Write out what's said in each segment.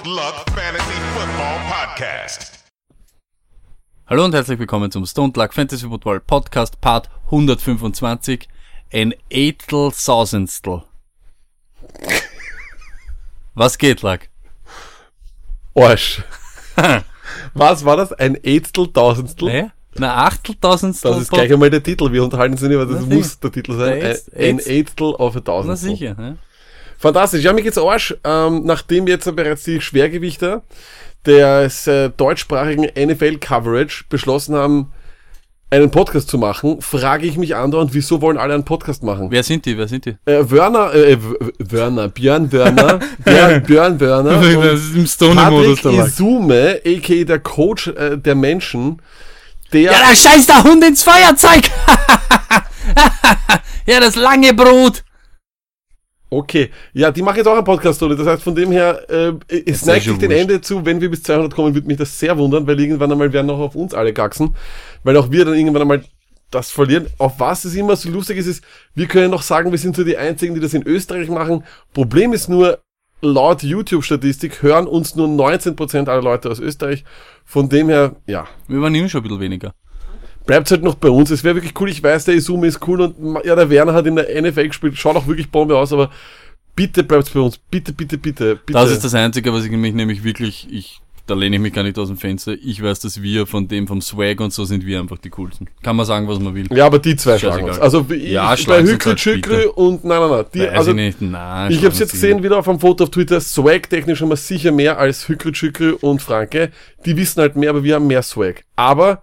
Stoned Luck Fantasy Football Podcast. Hallo und herzlich willkommen zum Stone Luck Fantasy Football Podcast Part 125. Ein Eightel Sausendstel. Was geht, Luck? Arsch. Was war das? Ein Eidstel Tausendstel? Nee? Na, Achteltausendstel. Das ist gleich einmal der Titel. Wir unterhalten uns nicht, aber das Na, muss der Titel sein. Ein Eidstel auf ein Na Tausendstel. sicher. Ne? Fantastisch. Ja, mir geht's Arsch. Ähm, nachdem jetzt bereits die Schwergewichter des äh, deutschsprachigen NFL-Coverage beschlossen haben, einen Podcast zu machen, frage ich mich andauernd, wieso wollen alle einen Podcast machen? Wer sind die? Wer sind die? Äh, Wörner, äh, W- Wörner, Björn Wörner, Björn, Björn Wörner und ist im Patrick Isume, a.k.a. der Coach äh, der Menschen, der... Ja, da scheißt der Hund ins Feuerzeug! ja, das lange Brot! Okay, ja, die machen jetzt auch einen Podcast, oder? Das heißt, von dem her, äh, es neigt sich den wurscht. Ende zu, wenn wir bis 200 kommen, würde mich das sehr wundern, weil irgendwann einmal werden auch auf uns alle gaxen, weil auch wir dann irgendwann einmal das verlieren. Auf was es immer so lustig ist, ist, wir können noch sagen, wir sind so die Einzigen, die das in Österreich machen. Problem ist nur, laut YouTube-Statistik hören uns nur 19% aller Leute aus Österreich. Von dem her, ja, Wir waren immer schon ein bisschen weniger. Bleibt halt noch bei uns. Es wäre wirklich cool. Ich weiß, der Izumi ist cool und ja, der Werner hat in der NFL gespielt. Schaut auch wirklich Bombe aus, aber bitte bleibt's bei uns. Bitte, bitte, bitte, bitte. Das ist das Einzige, was ich mich nämlich wirklich, ich, da lehne ich mich gar nicht aus dem Fenster. Ich weiß, dass wir von dem, vom Swag und so sind wir einfach die coolsten. Kann man sagen, was man will. ja, aber die zwei schlagen uns. Also ich, Ja, bei schlagen sie Hükrü, halt, Schükrü und nein, nein, nein. Die, Weiß also ich nicht. Nein, ich schlagen hab's jetzt gesehen wieder auf einem Foto auf Twitter. Swag-technisch haben wir sicher mehr als Hükrü, Schükrü und Franke. Die wissen halt mehr, aber wir haben mehr Swag. Aber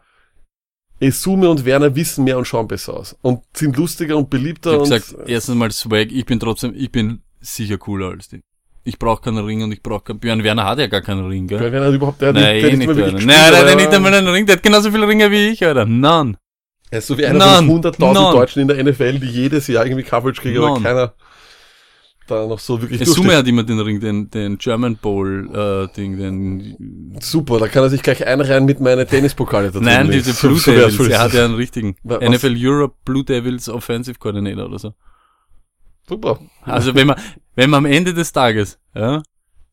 Esume und Werner wissen mehr und schauen besser aus. Und sind lustiger und Ich beliebter hab und gesagt, erstens mal Swag, ich bin trotzdem, ich bin sicher cooler als die. Ich brauche keinen Ring und ich brauche keinen, Björn Werner hat ja gar keinen Ring, gell? Wer Werner hat überhaupt, der hat Nein, nicht, der eh hat nicht einer. gespielt, Nein, der hat nicht einmal einen Ring, der hat genauso viele Ringe wie ich, Alter. None. Er ist so wie einer von None. 100.000 None. Deutschen in der NFL, die jedes Jahr irgendwie Coverage kriegen, aber keiner da noch so wirklich Summe durchsteht. hat immer den Ring, den, den German Bowl, äh, Ding, den, Super, da kann er sich gleich einreihen mit meinen Tennispokale dazu. nein, diese Blue so Devils, wertvoll er hat ja einen richtigen. Was-? NFL Europe Blue Devils Offensive Coordinator oder so. Super. Also wenn man, wenn man am Ende des Tages, ja,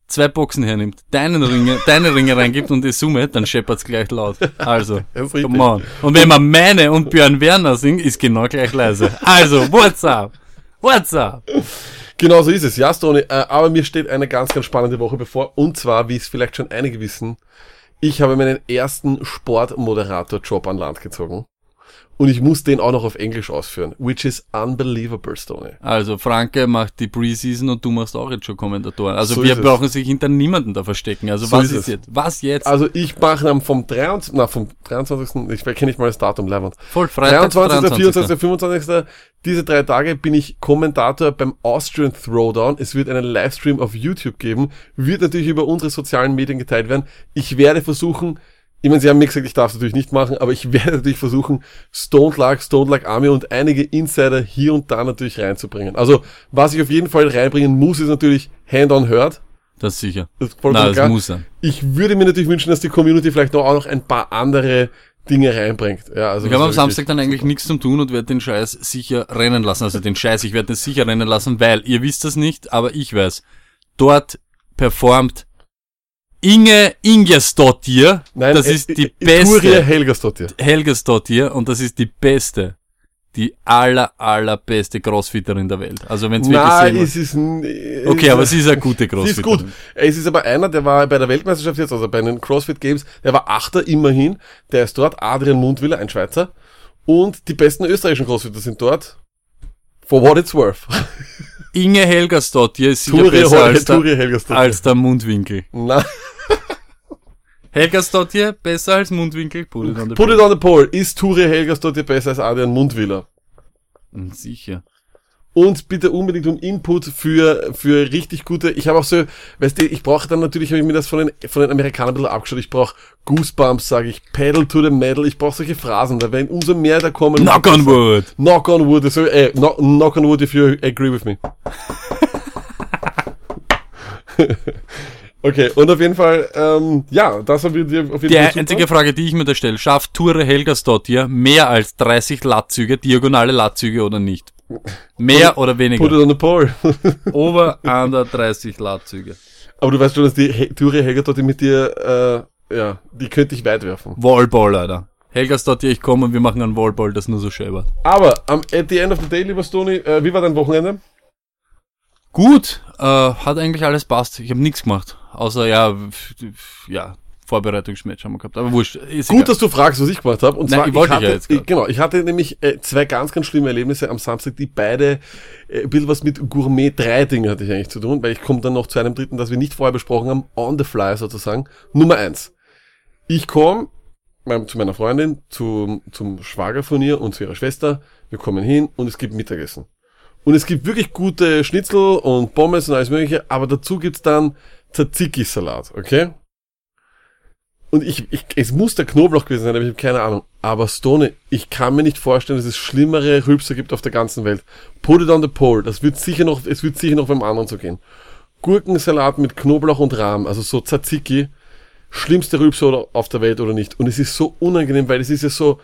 zwei Boxen hernimmt, deinen Ringe, deine Ringe reingibt und die Summe, dann scheppert's gleich laut. Also, come on. Und wenn man meine und Björn Werner singt, ist genau gleich leise. Also, what's up? What's up? Genau so ist es, ja, Stoney. Äh, aber mir steht eine ganz, ganz spannende Woche bevor. Und zwar, wie es vielleicht schon einige wissen, ich habe meinen ersten Sportmoderator-Job an Land gezogen. Und ich muss den auch noch auf Englisch ausführen. Which is unbelievable, Stoney. Also, Franke macht die Preseason und du machst auch jetzt schon Kommentatoren. Also, So wir es. brauchen sich hinter niemanden da verstecken. Also, So was ist ist, jetzt? Was jetzt? Also ich mache am vom 23. Na, vom 23. Ich kenne nicht mal das Datum, Leibwand. Voll Freitag, 23., 24., 25. Diese drei Tage bin ich Kommentator beim Austrian Throwdown. Es wird einen Livestream auf YouTube geben. Wird natürlich über unsere sozialen Medien geteilt werden. Ich werde versuchen, ich meine, sie haben mir gesagt, ich darf es natürlich nicht machen, aber ich werde natürlich versuchen, Stone Luck, Stone Luck Army und einige Insider hier und da natürlich reinzubringen. Also, was ich auf jeden Fall reinbringen muss, ist natürlich Hand-on Heard. Das ist sicher. Das ist vollkommen Na, das klar. muss sein. Ich würde mir natürlich wünschen, dass die Community vielleicht noch auch noch ein paar andere Dinge reinbringt. Ja, also Ich habe am Samstag dann eigentlich nichts zum tun und werde den Scheiß sicher rennen lassen. Also den Scheiß, ich werde den sicher rennen lassen, weil ihr wisst das nicht, aber ich weiß. Dort performt Inge Ingersdottir. Nein, das äh, ist die äh, Turia beste. Helgersdottir. Helgersdottir und das ist die beste, die aller, allerbeste Crossfitterin der Welt. Also wenn es wirklich Nein, es ist, Okay, aber sie ist eine gute sie ist gut. Crossfitterin. Es ist aber einer, der war bei der Weltmeisterschaft jetzt, also bei den CrossFit Games, der war Achter immerhin. Der ist dort, Adrian Mundwiller, ein Schweizer. Und die besten österreichischen Crossfitter sind dort. For what it's worth. Inge Helgersdottir ist sicher Turia, besser als Turia der, als der Mundwinkel. Na, Helgersdottir besser als Mundwinkel. Put it on the put it on the poll. Ist Turia Helgersdottir besser als Adrian Mundwiller? Hm, Sicher. und bitte unbedingt um Input für, für richtig gute, ich habe auch so, weißt du, ich brauche dann natürlich, habe ich mir das von den, von den Amerikanern ein bisschen abgeschaut, ich brauche Goosebumps, sage ich, Pedal to the Metal, ich brauche solche Phrasen, da werden umso mehr da kommen. Knock on wood. Knock on wood, so, äh, knock, knock on wood if you agree with me. okay, und auf jeden Fall, ähm, ja, das haben wir dir auf jeden Die Fall super. einzige Frage, die ich mir da stelle, schafft Ture Helgersdottir mehr als 30 Lattzüge, diagonale Lattzüge oder nicht? Mehr oder Put it weniger? on the poll. Over, under 30 Lattzüge. Aber du weißt schon, dass die He Turi Helga dort mit dir, äh, ja, die könnte ich weit werfen. Wallball, Alter. Helga Stotti, ich komme und wir machen einen Wallball, das nur so schön wird. Aber am at the end of the day, lieber Stony, äh, wie war dein Wochenende? Gut, äh, hat eigentlich alles passt. Ich habe nichts gemacht. Außer, ja, ja, Vorbereitungsmatch haben wir gehabt. Aber wurscht. Gut, egal. dass du fragst, was ich gemacht habe. Und Nein, zwar, ich wollte hatte, ja jetzt ich, genau, ich hatte nämlich äh, zwei ganz, ganz schlimme Erlebnisse am Samstag, die beide äh, ein bisschen was mit Gourmet 3 Dinge hatte ich eigentlich zu tun, weil ich komme dann noch zu einem dritten, das wir nicht vorher besprochen haben, on the fly sozusagen. Nummer eins. Ich komme mein, zu meiner Freundin, zu, zum Schwager von ihr und zu ihrer Schwester. Wir kommen hin und es gibt Mittagessen. Und es gibt wirklich gute Schnitzel und Pommes und alles mögliche, aber dazu gibt's dann Tzatziki-Salat, okay? Und ich, ich, es muss der Knoblauch gewesen sein, aber ich habe keine Ahnung. Aber Stone, ich kann mir nicht vorstellen, dass es schlimmere Rülpser gibt auf der ganzen Welt. Put it on the pole. Das wird sicher noch, es wird sicher noch beim anderen so gehen. Gurkensalat mit Knoblauch und Rahm, also so Tzatziki. Schlimmste Rülpser auf der Welt oder nicht. Und es ist so unangenehm, weil es ist ja so,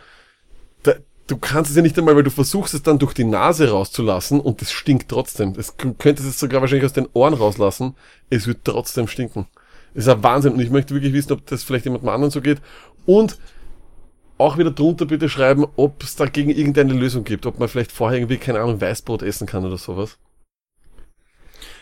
du kannst es ja nicht einmal, weil du versuchst es dann durch die Nase rauszulassen und es stinkt trotzdem. Es könntest es sogar wahrscheinlich aus den Ohren rauslassen. Es wird trotzdem stinken. Das ist ein Wahnsinn und ich möchte wirklich wissen, ob das vielleicht jemandem anderen so geht. Und auch wieder drunter bitte schreiben, ob es dagegen irgendeine Lösung gibt. Ob man vielleicht vorher irgendwie, keine Ahnung, Weißbrot essen kann oder sowas.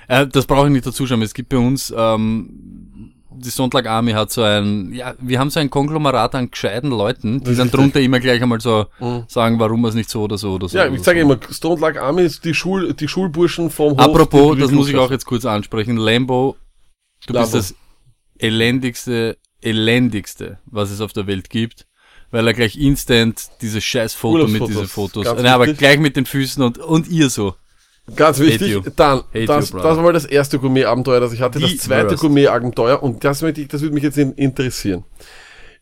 Äh, das brauche ich nicht dazu schauen. Es gibt bei uns, ähm, die Sonntag Army hat so ein, ja, wir haben so ein Konglomerat an gescheiten Leuten, die dann drunter immer gleich einmal so Mhm. sagen, warum wir es nicht so oder so oder so. Ja, ich sage so. immer, Stone Lag Army ist die, Schul, die Schulburschen vom Hof. Apropos, das muss ich auch jetzt kurz ansprechen. Lambo, du Lambo. bist das elendigste, elendigste, was es auf der Welt gibt, weil er gleich instant dieses scheiß Foto mit diesen Fotos, Nein, aber gleich mit den Füßen und, und ihr so. Ganz wichtig. Dann, das, you, das war mal das erste Gourmet-Abenteuer, das ich hatte. Die das zweite. Gourmet-Abenteuer und das, ich, das würde mich jetzt in- interessieren.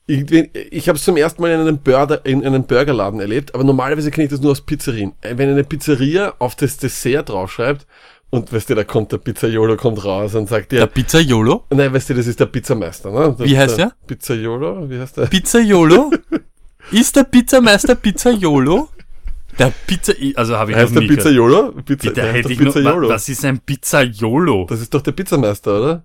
Ich, ich habe es zum ersten Mal in einem, Burger, in einem Burgerladen erlebt, aber normalerweise kenne ich das nur aus Pizzerien. Äh, Wenn eine Pizzeria auf das Dessert draufschreibt und weißt du, da kommt der Pizzaiolo kommt raus und sagt dir, Der Pizzaiolo? nein, weißt du, das ist der Pizzameister, ne? Das Wie heißt der? Pizzaiolo, wie heißt der? Pizzaiolo? Ist der Pizzameister Pizzaiolo? Der Pizza, also habe ich heißt noch der nie gehört. Pizzaiolo? Pizza, der hätte ich Pizzaiolo. wa- was ist ein Pizzaiolo? Das ist doch der Pizzameister, oder?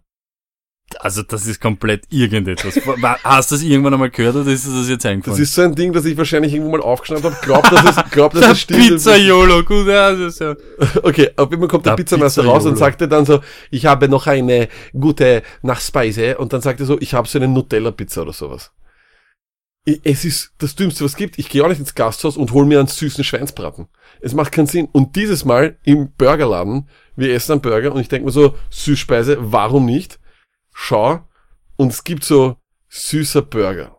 Also das ist komplett irgendetwas. Wa- Hast du das irgendwann einmal gehört oder ist das jetzt Das eingefallen? ist so ein Ding, das ich wahrscheinlich irgendwo mal aufgeschnappt habe. Glaub, dass es, glaub, dass der es stimmt. Pizzaiolo, gut, ja, das ist ja. Okay, auf einmal kommt der, Der Pizzameister raus und sagt er dann so, ich habe noch eine gute Nachspeise und dann sagt er so, ich habe so eine Nutella-Pizza oder sowas. Es ist das Dümmste, was es gibt. Ich gehe auch nicht ins Gasthaus und hol mir einen süßen Schweinsbraten. Es macht keinen Sinn. Und dieses Mal im Burgerladen, wir essen einen Burger und ich denke mir so, Süßspeise, warum nicht? Schau, und es gibt so süßer Burger.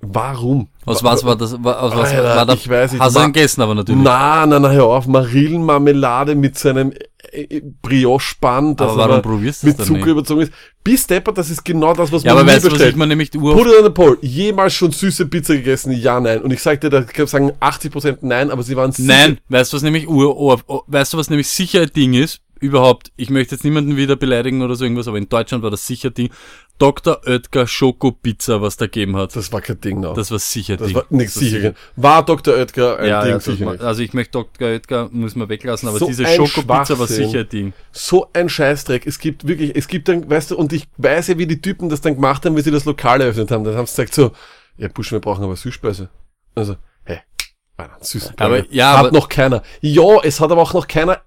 Warum? Aus was war das? Aus was Alter, war da? ich weiß nicht. Hast du einen gegessen, aber natürlich. Na, na, na, hör auf. Marillenmarmelade mit seinem äh, äh, Brioche-Spann, das aber aber probierst mit Zucker nicht? überzogen ist. Bis Depper, das ist genau das, was Ja, man aber weißt was bestellt. ich mir nämlich Uhr Put it on the pole. Jemals schon süße Pizza gegessen? Ja, nein. Und ich sagte, da kann ich sagen 80% nein, aber sie waren sicher- Nein, weißt du, was nämlich Ur- weißt du, was nämlich sicher ein Ding ist? Überhaupt, ich möchte jetzt niemanden wieder beleidigen oder so irgendwas, aber in Deutschland war das sicher Ding. Dr. Oetker Schoko Pizza, was da gegeben hat. Das war kein Ding, no. Das war sicher Das Ding. war nichts Das war sicher. War Dr. Oetker ein Ja, Ding ja, das sicher nicht. also ich möchte Dr. Oetker, muss man weglassen, aber So diese Schokopizza war sicher ein Ding. So ein Scheißdreck. Es gibt wirklich, es gibt dann, weißt du, und ich weiß ja, wie die Typen das dann gemacht haben, wie sie das Lokal eröffnet haben. Dann haben sie gesagt so, ja, Busch, wir brauchen aber Süßspeise. Also, hey, Alter, süßen Aber, Burger. ja, hat aber- noch keiner. Ja, es hat aber auch noch keiner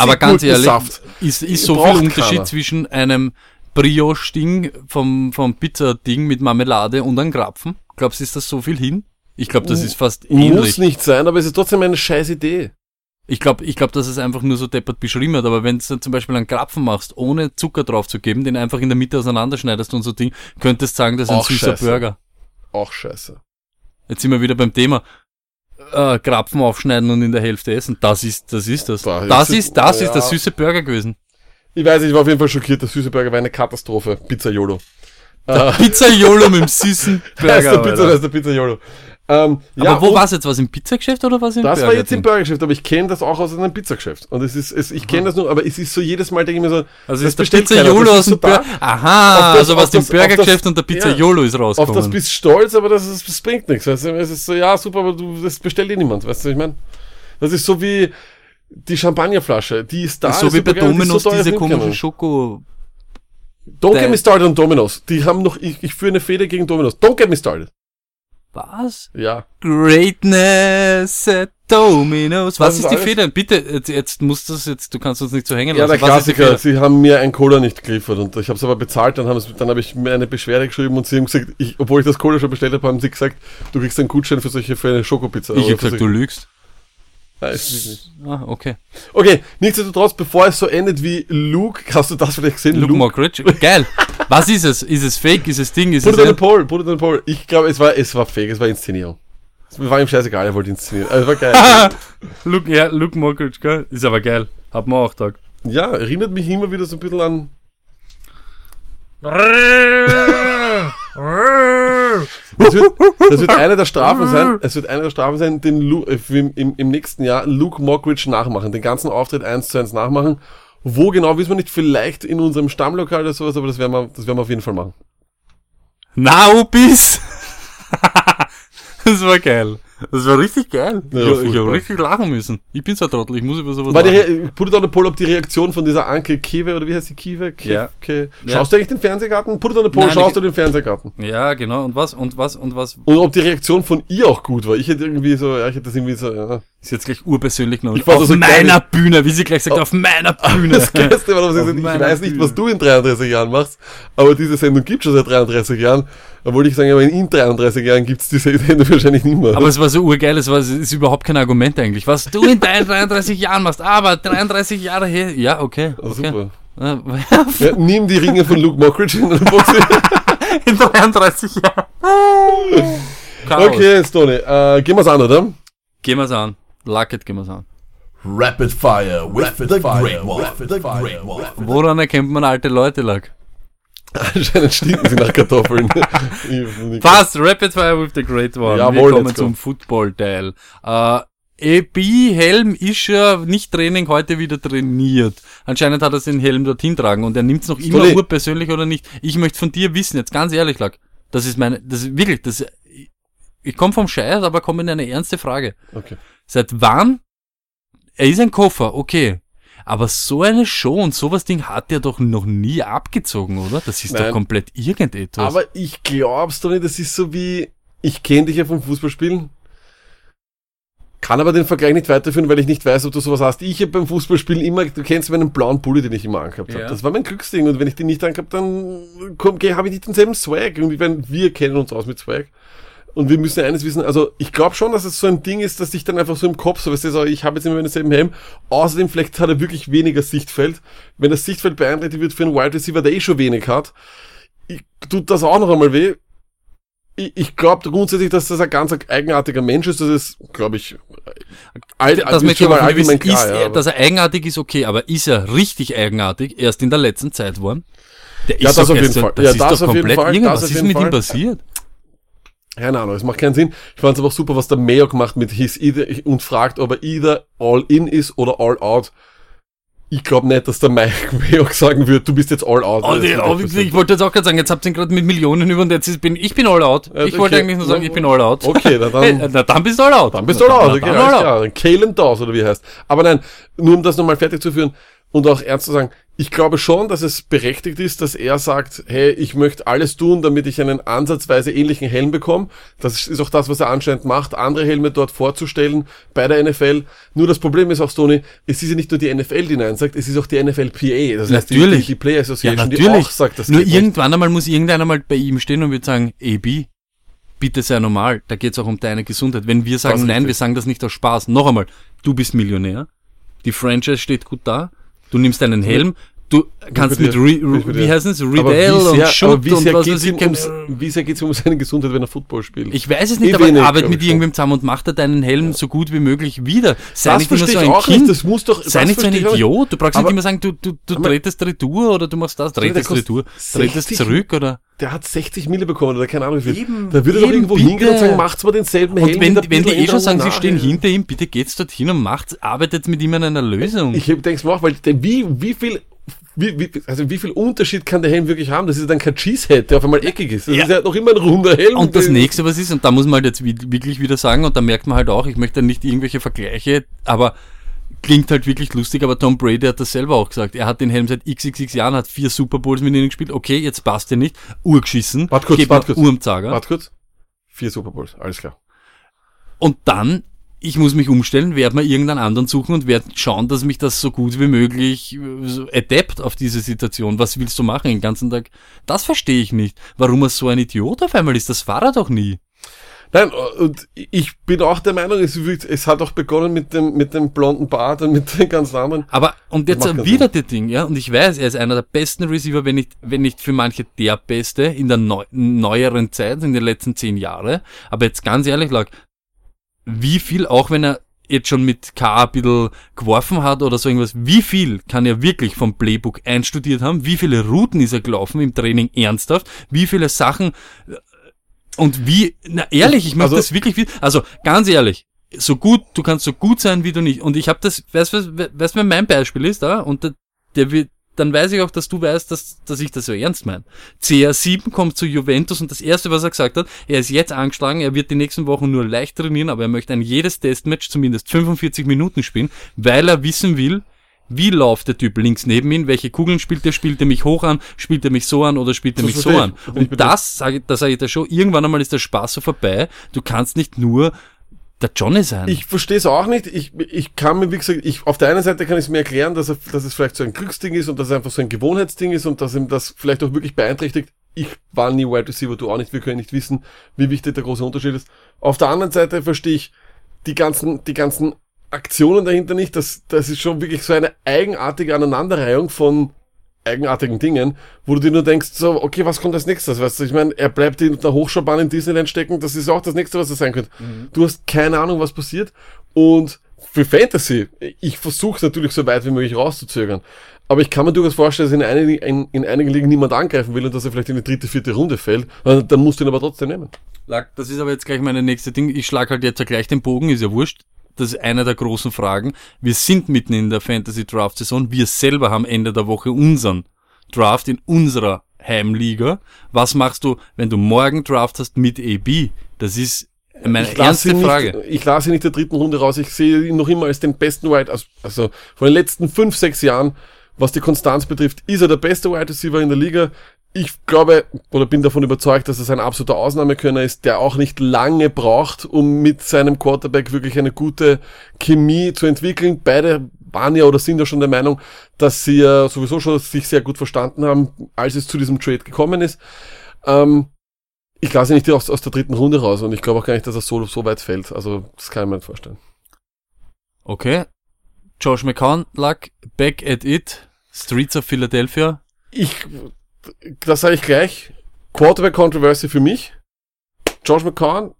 Aber ganz ehrlich, Saft. ist, ist so viel Unterschied keiner. zwischen einem Brioche-Ding vom, vom Pizzading mit Marmelade und einem Krapfen? Glaubst du, ist das so viel hin? Ich glaube, das ist fast Muss ähnlich. nicht sein, aber es ist trotzdem eine scheiß Idee. Ich glaube, ich glaub, dass es einfach nur so deppert beschrieben hat, aber wenn du zum Beispiel einen Krapfen machst, ohne Zucker drauf zu geben, den einfach in der Mitte auseinanderschneidest und so Ding, könntest sagen, das ist ein Auch süßer scheiße. Burger. Auch scheiße. Jetzt sind wir wieder beim Thema. Äh, Krapfen aufschneiden und in der Hälfte essen. Das ist, das ist das. Da Das ist- ist, das ist ja. der süße Burger gewesen. Ich weiß, ich war auf jeden Fall schockiert. Der süße Burger war eine Katastrophe. Pizza Yolo. Äh, Pizzaiolo mit dem süßen Burger. heißt der Pizza, das ist der Pizza Yolo. Ähm, Aber ja, wo und- war's jetzt? Was im Pizzageschäft oder was im Das war jetzt im Burgergeschäft, aber ich kenne das auch aus einem Pizzageschäft. Und es ist, es, ich kenne das nur, aber es ist so jedes Mal denke ich mir so, Also das ist der bestellt keiner, aus ist dem Burger. Aha, Auf das- also was auf im Burgergeschäft auf und der das- Pizzaiolo ist Auf rausgekommen. das bist du stolz, aber das, ist, das bringt nichts. Weißt du? Es ist so, ja, super, aber du, das bestellt eh niemand. Weißt du, ich meine? Das ist so wie, Die Champagnerflasche, die ist da. so ist wie bei ist Dominos so diese komischen. Schoko. Don't get me started on Dominos. Die haben noch, ich, ich führe eine Fehde gegen Dominos. Don't get me started. Was? Ja. Greatness at Domino's. Was Was ist die alles? Feder? Bitte, jetzt, jetzt musst du es jetzt, du kannst uns nicht so hängen Ja, lassen. der Was Klassiker. Sie haben mir ein Cola nicht geliefert und ich habe es aber bezahlt. Dann, dann habe ich mir eine Beschwerde geschrieben und sie haben gesagt, ich, obwohl ich das Cola schon bestellt habe, haben sie gesagt, du kriegst einen Gutschein für solche für eine Schokopizza. Ich Oder hab für gesagt, du lügst. Nein, nicht. Ah, okay. Okay, nichtsdestotrotz, bevor es so endet wie Luke, hast du das vielleicht gesehen? Luke Mockridge. Geil. Was ist es? Ist es fake? Ist es Ding? Ist Put es it on the pole, put it on the pole. Ich glaube, es war, es war fake, es war Inszenierung. Es war ihm scheißegal, er wollte inszenieren. Also, es war geil. Luke, ja, Luke Mockridge, gell? Ist aber geil. Hat man auch Tag. ja, erinnert mich immer wieder so ein bisschen an. Das wird, das wird eine der Strafen sein, es wird eine der Strafen sein, den Lu, äh, im, im, im nächsten Jahr Luke Mockridge nachmachen, den ganzen Auftritt eins zu eins nachmachen. Wo genau, wissen wir nicht, vielleicht in unserem Stammlokal oder sowas, aber das werden wir, das werden wir auf jeden Fall machen. Naubis! das war geil. Das war richtig geil. Ja, ich ich habe richtig lachen müssen. Ich bin so ein Trottel, ich muss über sowas War die lachen. Re put it on the poll, ob die Reaktion von dieser Anke Kive, oder wie heißt die Kive? Ke Ja. Ja. Schaust du eigentlich den Fernsehgarten? Put it on the poll, Nein, schaust du den Fernsehgarten? Ja, genau. Und was, und was, und was? Und ob die Reaktion von ihr auch gut war. Ich hätte irgendwie so, ja, ich hätte das irgendwie so, ja. Ist jetzt gleich urpersönlich noch. Ich auf so meiner. Bühne, wie sie gleich sagt, auf meiner Bühne. Das Geilste war, sie Auf gesagt, ich weiß nicht, was du in 33 Jahren machst, aber diese Sendung gibt schon seit 33 Jahren. Wollte ich sagen, aber in 33 Jahren gibt's diese Sendung wahrscheinlich nicht mehr. Aber es war so urgeil, es war, es ist überhaupt kein Argument eigentlich. Was du in deinen 33 Jahren machst, aber 33 Jahre her, ja, okay. Ah, okay. super. Ja, Ja, nimm die Ringe von Luke Mockridge in der Box. in 33 Jahren. Okay, Stoney, äh, gehen wir's an, oder? Gehen wir's an. Luck it, gehen wir's an. Rapid Fire with the Great One. With the Great One. Woran erkennt man alte Leute, Luck? Anscheinend stinken sie nach Kartoffeln. Passt, Rapid Fire with the Great One. Jawohl, Wir kommen zum Football-Teil. Äh, EB Helm ist ja nicht Training heute wieder trainiert. Anscheinend hat er den Helm dorthin tragen und er nimmt es noch immer urpersönlich oder nicht. Ich möchte von dir wissen, jetzt ganz ehrlich, Lack. Das ist meine, das ist wirklich, das, ich komme vom Scheiß, aber komme in eine ernste Frage. Okay. Seit wann? Er ist ein Koffer, okay. Aber so eine Show und sowas Ding hat er doch noch nie abgezogen, oder? Das ist Nein. doch komplett irgendetwas. Aber ich glaub's doch nicht, das ist so wie, ich kenne dich ja vom Fußballspielen, kann aber den Vergleich nicht weiterführen, weil ich nicht weiß, ob du sowas hast. Ich habe beim Fußballspielen immer, du kennst meinen blauen Pulli, den ich immer angehabt habe. Ja. Das war mein Glücksding und wenn ich den nicht angehabt dann komm, habe ich nicht denselben Swag. Und ich meine, wir kennen uns aus mit Swag. Und wir müssen eines wissen, also ich glaube schon, dass es so ein Ding ist, dass sich dann einfach so im Kopf, so weißt du, so, ich habe jetzt immer denselben Helm. Außerdem, vielleicht hat er wirklich weniger Sichtfeld. Wenn das Sichtfeld beeinträchtigt wird für einen Wide Receiver, der eh schon wenig hat, ich, tut das auch noch einmal weh. Ich, ich glaube grundsätzlich, dass das ein ganz eigenartiger Mensch ist. Das ist, glaube ich, all, das ist ich schon mal allgemein klar. ist ja, dass er eigenartig ist, okay, aber ist er richtig eigenartig erst in der letzten Zeit worden? Der Ja, ist das auf jeden Fall. Das Ja, ist das doch auf jeden komplett Fall, irgendwas. ist mit ihm Fall. passiert? Keine Ahnung, es macht keinen Sinn. Ich fand es aber auch super, was der Mayo gemacht mit his either und fragt, ob er either all in ist oder all out. Ich glaube nicht, dass der Mike Mayo sagen wird, du bist jetzt all out. Oh, nee, oh, ich wollte jetzt auch gerade sagen, jetzt habt ihr ihn gerade mit Millionen über und jetzt ist, bin ich bin all out. Ich wollte okay. eigentlich nur sagen, ich bin all out. Okay, na dann- Hey, na, dann bist du all out. Dann bist du all out, okay, dann alles all out. Dann Kalen Dawes oder wie er heißt. Aber nein, nur um das nochmal fertig zu führen und auch ernst zu sagen, ich glaube schon, dass es berechtigt ist, dass er sagt, hey, ich möchte alles tun, damit ich einen ansatzweise ähnlichen Helm bekomme. Das ist auch das, was er anscheinend macht, andere Helme dort vorzustellen bei der NFL. Nur das Problem ist auch, Stoney, es ist ja nicht nur die NFL, die Nein sagt, es ist auch die NFLPA, das heißt die, Natürlich. die Player Ja, Association, die natürlich. auch sagt, das Nur geht nicht. irgendwann einmal muss irgendeiner mal bei ihm stehen und wird sagen, AB, bitte sei normal. Da geht es auch um deine Gesundheit. Wenn wir sagen, nein, wir sagen das nicht aus Spaß. Noch einmal, du bist Millionär. Die Franchise steht gut da. Du nimmst deinen Helm. Du kannst mit. Re, ich bei wie heißt es, Riddell wie sehr, und Schutt wie und sehr was geht's weiß ich. ums, wie sehr geht's ihm um seine Gesundheit, wenn er Football spielt? Ich weiß es nicht, aber wenig, arbeit mit ich irgendwem zusammen und macht er deinen Helm so gut wie möglich wieder. Sei Das nicht immer so ein ich Kind. nicht, das muss doch- Sei nicht so ein ich nicht. Idiot. Du brauchst nicht Aber- immer sagen, du, du, du drehtest Retour oder du machst das, drehtest Retour, drehtest 60 zurück oder. der hat 60 Mille bekommen oder keine Ahnung wie viel. Eben, da würde er doch irgendwo bitte. hingehen und sagen, macht's mal denselben Und Helm. wenn, mit ein wenn die eh schon sagen, sie stehen hinter ihm, bitte geht's dorthin und macht, arbeitet mit ihm an einer Lösung. Ich denk's mir auch, weil der, wie, wie viel, wie, wie, also wie viel Unterschied kann der Helm wirklich haben? Das ist ja dann kein Cheesehead, der auf einmal eckig ist. Das Ja. ist ja noch immer ein runder Helm. und das nächste, was ist, und da muss man halt jetzt wi- wirklich wieder sagen, und da merkt man halt auch, ich möchte nicht irgendwelche Vergleiche, aber klingt halt wirklich lustig, aber Tom Brady hat das selber auch gesagt. Er hat den Helm seit xxx Jahren, hat vier Super Bowls mit ihnen gespielt. Okay, jetzt passt er nicht. Urgeschissen. Warte kurz, warte kurz. Urmzager. Warte kurz. Vier Super Bowls, alles klar. Und dann, ich muss mich umstellen, werde mir irgendeinen anderen suchen und werde schauen, dass mich das so gut wie möglich äh, so adept auf diese Situation. Was willst du machen den ganzen Tag? Das verstehe ich nicht. Warum er so ein Idiot auf einmal ist, das war er doch nie. Nein, und ich bin auch der Meinung, es, es hat auch begonnen mit dem, mit dem blonden Bart und mit den ganzen anderen. Aber, und jetzt wieder das Ding, ja, und ich weiß, er ist einer der besten Receiver, wenn nicht, wenn nicht für manche der beste in der neu, neueren Zeit, in den letzten zehn Jahren. Aber jetzt ganz ehrlich, lag, wie viel, auch wenn er jetzt schon mit K ein bisschen geworfen hat oder so irgendwas, wie viel kann er wirklich vom Playbook einstudiert haben? Wie viele Routen ist er gelaufen im Training ernsthaft? Wie viele Sachen, äh, und wie, na ehrlich, ich möchte Also- das wirklich, wie- also ganz ehrlich, so gut, du kannst so gut sein, wie du nicht. Und ich habe das, weißt du, weißt, weißt, wer mein Beispiel ist, da? Und der, der wird, dann weiß ich auch, dass du weißt, dass, dass ich das so ernst meine. CR7 kommt zu Juventus und das erste, was er gesagt hat, er ist jetzt angeschlagen, er wird die nächsten Wochen nur leicht trainieren, aber er möchte ein jedes Testmatch zumindest 45 Minuten spielen, weil er wissen will, wie läuft der Typ links neben ihn, welche Kugeln spielt er, spielt er mich hoch an, spielt er mich so an oder spielt er mich so an. Und das sage ich, das sage ich dir schon, irgendwann einmal ist der Spaß so vorbei, du kannst nicht nur der sein. Ich verstehe es auch nicht. Ich, ich kann mir, wie gesagt, ich, auf der einen Seite kann ich es mir erklären, dass, er, dass es vielleicht so ein Glücksding ist und dass es einfach so ein Gewohnheitsding ist und dass ihm das vielleicht auch wirklich beeinträchtigt. Ich war nie Wide Receiver, du auch nicht. Wir können nicht wissen, wie wichtig der große Unterschied ist. Auf der anderen Seite verstehe ich die ganzen, die ganzen Aktionen dahinter nicht. Das, das ist schon wirklich so eine eigenartige Aneinanderreihung von eigenartigen Dingen, wo du dir nur denkst, so, okay, was kommt als nächstes? Weißt du, ich meine, er bleibt in der Hochschaubahn in Disneyland stecken, das ist auch das nächste, was er sein könnte. Du hast keine Ahnung, was passiert. Und für Fantasy, ich versuche natürlich so weit wie möglich rauszuzögern. Aber ich kann mir durchaus vorstellen, dass in einigen, in, in einigen Ligen niemand angreifen will und dass er vielleicht in die dritte, vierte Runde fällt. Äh, Dann musst du ihn aber trotzdem nehmen. Das ist aber jetzt gleich meine nächste Ding. Ich schlag halt jetzt ja gleich den Bogen, ist ja wurscht. Das ist eine der großen Fragen. Wir sind mitten in der Fantasy Draft Saison. Wir selber haben Ende der Woche unseren Draft in unserer Heimliga. Was machst du, wenn du morgen Draft hast mit AB? Das ist meine ich ernste ihn Frage. Nicht, ich lasse ihn nicht der dritten Runde raus. Ich sehe ihn noch immer als den besten Wide, also, also von den letzten fünf, sechs Jahren, was die Konstanz betrifft, ist er der beste Wide Receiver in der Liga. Ich glaube oder bin davon überzeugt, dass es ein absoluter Ausnahmekönner ist, der auch nicht lange braucht, um mit seinem Quarterback wirklich eine gute Chemie zu entwickeln. Beide waren ja oder sind ja schon der Meinung, dass sie ja sowieso schon sich sehr gut verstanden haben, als es zu diesem Trade gekommen ist. Ähm, ich lasse ihn nicht aus, aus der dritten Runde raus und ich glaube auch gar nicht, dass er so, so weit fällt. Also das kann ich mir nicht vorstellen. Okay. Josh McCown, Luck, back at it. Streets of Philadelphia. Ich, das sage ich gleich. Quarterback Controversy für mich. Josh McCown,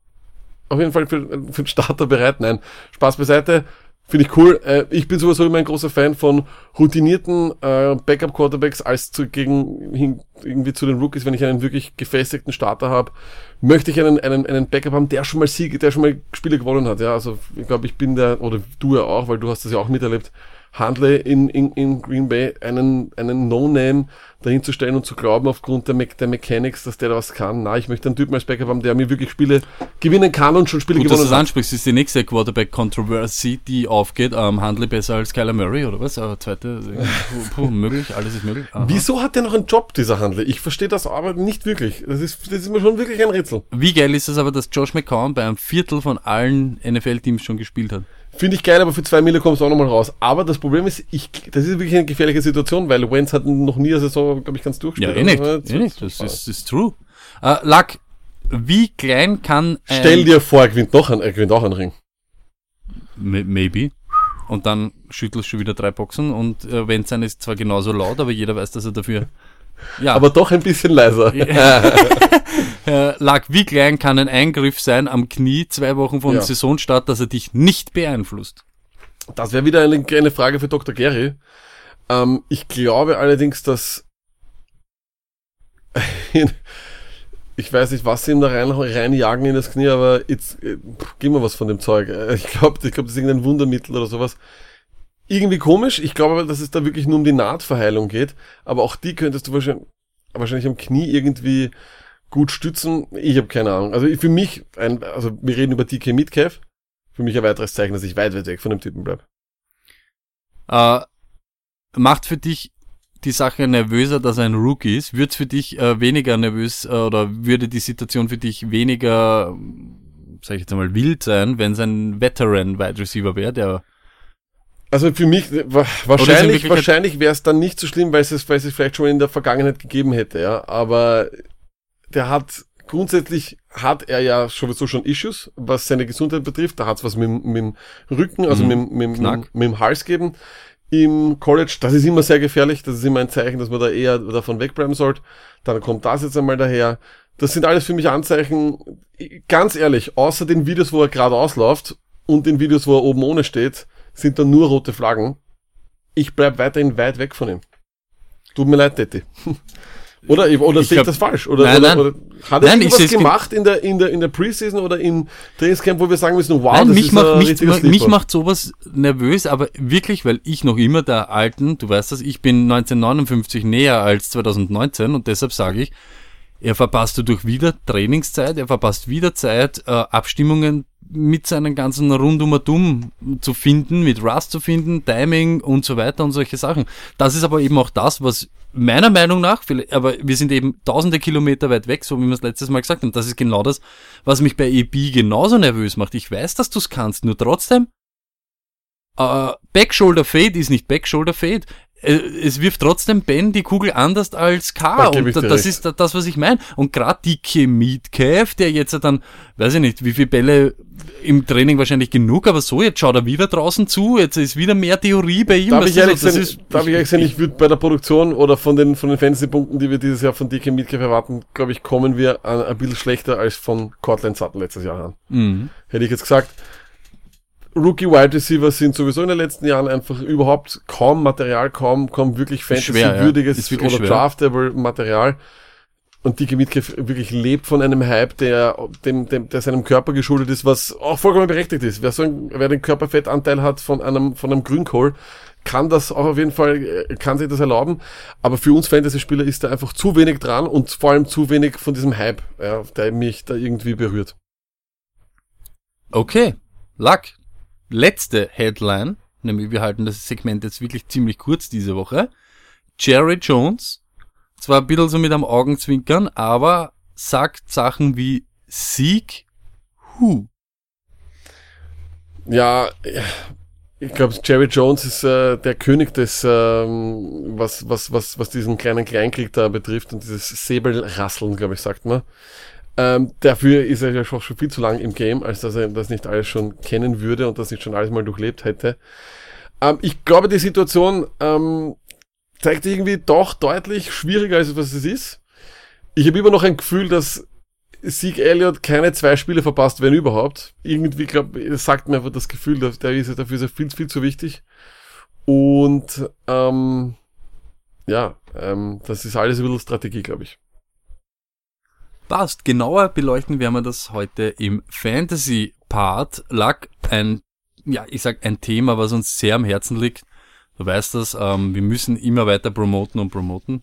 auf jeden Fall für, für den Starter bereit. Nein, Spaß beiseite. Finde ich cool. Äh, ich bin sowieso immer ein großer Fan von routinierten äh, Backup-Quarterbacks als zu, gegen hin, irgendwie zu den Rookies, wenn ich einen wirklich gefestigten Starter habe, möchte ich einen, einen, einen Backup haben, der schon mal Siege, der schon mal Spiele gewonnen hat. Ja, also ich glaube, ich bin der, oder du ja auch, weil du hast das ja auch miterlebt, Handle in, in, in Green Bay einen, einen No-Name dahin zu stellen und zu glauben, aufgrund der, Me der Mechanics, dass der da was kann. Na, ich möchte einen Typen als Backup haben, der mir wirklich Spiele gewinnen kann und schon Spiele Gut, dass du gewonnen das hat. ansprichst, ist die nächste Quarterback-Controversy, die aufgeht. Ähm, Handle besser als Kyler Murray, oder was? Äh, zweite, puh, puh, möglich, alles ist möglich. Aha. Wieso hat der noch einen Job, dieser Handel? Ich verstehe das aber nicht wirklich. Das ist, das ist mir schon wirklich ein Rätsel. Wie geil ist es aber, dass Josh McCown bei einem Viertel von allen NFL-Teams schon gespielt hat? Finde ich geil, aber für zwei Mille kommst du auch nochmal raus. Aber das Problem ist, ich, das ist wirklich eine gefährliche Situation, weil Wentz hat noch nie eine Saison, glaube ich, ganz Ja, durchgespielt. eh nicht, Also, eh nicht, das ist, ist true. Äh, Luck, wie klein kann ein... Stell dir vor, er gewinnt noch einen, er gewinnt auch einen Ring. Maybe. Und dann schüttelst du schon wieder drei Boxen und äh, wenn sein ist zwar genauso laut, aber jeder weiß, dass er dafür... Ja, Aber doch ein bisschen leiser. äh, Luck, wie klein kann ein Eingriff sein am Knie zwei Wochen vor dem Ja. Saisonstart, dass er dich nicht beeinflusst? Das wäre wieder eine, eine Frage für Dr. Gary. Ähm, ich glaube allerdings, dass ich weiß nicht, was sie ihm da rein, reinjagen in das Knie, aber jetzt äh, gib mir was von dem Zeug. Äh, Ich glaube, ich glaub, das ist irgendein Wundermittel oder sowas. Irgendwie komisch. Ich glaube aber, dass es da wirklich nur um die Nahtverheilung geht. Aber auch die könntest du wahrscheinlich, wahrscheinlich am Knie irgendwie gut stützen. Ich habe keine Ahnung. Also für mich, ein, also wir reden über DK Metcalf. Für mich ein weiteres Zeichen, dass ich weit, weit weg von dem Typen bleib. Äh, macht für dich die Sache nervöser, dass er ein Rookie ist? Wird für dich äh, weniger nervös äh, oder würde die Situation für dich weniger, sag ich jetzt einmal, wild sein, wenn es ein Veteran Wide Receiver wäre, der Also für mich in wahrscheinlich, wahrscheinlich wäre es dann nicht so schlimm, weil es es, weil es es vielleicht schon in der Vergangenheit gegeben hätte, ja. Aber der hat grundsätzlich hat er ja sowieso schon Issues, was seine Gesundheit betrifft. Da hat es was mit, dem- mit dem Rücken, also Mhm. mit, dem- mit, mit, mit dem Hals geben im College. Das ist immer sehr gefährlich. Das ist immer ein Zeichen, dass man da eher davon wegbleiben sollte. Dann kommt das jetzt einmal daher. Das sind alles für mich Anzeichen, ganz ehrlich, außer den Videos, wo er gerade ausläuft und den Videos, wo er oben ohne steht, sind da nur rote Flaggen. Ich bleib weiterhin weit weg von ihm. Tut mir leid, Detti. Oder, oder sehe ich das falsch? Oder, Nein, oder, nein. oder hat er Nein, irgendwas gemacht in der, in der, in der Preseason oder im Trainingscamp, wo wir sagen müssen, wow, Nein, das mich ist macht, ein mich, richtiger mich Sleeper. macht sowas nervös, aber wirklich, weil ich noch immer der alten, du weißt das, ich bin 1959 näher als 2019 und deshalb sage ich, er verpasst dadurch wieder Trainingszeit, er verpasst wieder Zeit, äh, Abstimmungen mit seinen ganzen Rundumatum zu finden, mit Rust zu finden, Timing und so weiter und solche Sachen. Das ist aber eben auch das, was meiner Meinung nach, aber wir sind eben tausende Kilometer weit weg, so wie wir es letztes Mal gesagt haben. Das ist genau das, was mich bei EB genauso nervös macht. Ich weiß, dass du es kannst, nur trotzdem, äh, Backshoulder Fade ist nicht Backshoulder Fade. Äh, Es wirft trotzdem Ben die Kugel anders als K. Und da- das recht. ist da- das, was ich meine. Und gerade die Metcalf, der jetzt dann, weiß ich nicht, wie viele Bälle im Training wahrscheinlich genug, aber so, jetzt schaut er wieder draußen zu, jetzt ist wieder mehr Theorie bei ihm. Darf ich ehrlich so, das sein, ist- darf ich ehrlich sein, ich würde bei der Produktion oder von den, von den Fantasy-Punkten, die wir dieses Jahr von DK Metcalf erwarten, glaube ich, kommen wir an, ein bisschen schlechter als von Cortland Sutton letztes Jahr an. Mhm. Hätte ich jetzt gesagt, Rookie Wide Receiver sind sowieso in den letzten Jahren einfach überhaupt kaum Material, kaum, kaum wirklich ja. Fantasy-würdiges wirklich oder schwer. draftable Material. Und DK Metcalf wirklich lebt von einem Hype, der, dem, dem, der seinem Körper geschuldet ist, was auch vollkommen berechtigt ist. Wer so ein, wer den Körperfettanteil hat von einem, von einem Grünkohl, kann das auch auf jeden Fall, äh, kann sich das erlauben. Aber für uns Fantasy-Spieler ist da einfach zu wenig dran und vor allem zu wenig von diesem Hype, ja, der mich da irgendwie berührt. Okay, Luck. Letzte Headline, nämlich wir halten das Segment jetzt wirklich ziemlich kurz diese Woche. Jerry Jones, zwar ein bisschen so mit am Augenzwinkern, aber sagt Sachen wie Sieg, Who. Ja, ich glaube, Jerry Jones ist äh, der König des, ähm, was, was, was, was diesen kleinen Kleinkrieg da betrifft und dieses Säbelrasseln, glaube ich, sagt man. Ähm, dafür ist er ja schon, viel zu lang im Game, als dass er das nicht alles schon kennen würde und das nicht schon alles mal durchlebt hätte. Ähm, ich glaube, die Situation ähm, zeigt irgendwie doch deutlich schwieriger, als was es ist. Ich habe immer noch ein Gefühl, dass Sieg Elliott keine zwei Spiele verpasst, wenn überhaupt. Irgendwie, glaube das sagt mir einfach das Gefühl, dass der ist, dafür ist viel, viel zu wichtig. Und ähm, ja, ähm, das ist alles ein bisschen Strategie, glaube ich. Passt. Genauer beleuchten werden wir das heute im Fantasy-Part. Luck, ein, ja, ich sag ein Thema, was uns sehr am Herzen liegt. Du weißt das, ähm, wir müssen immer weiter promoten und promoten.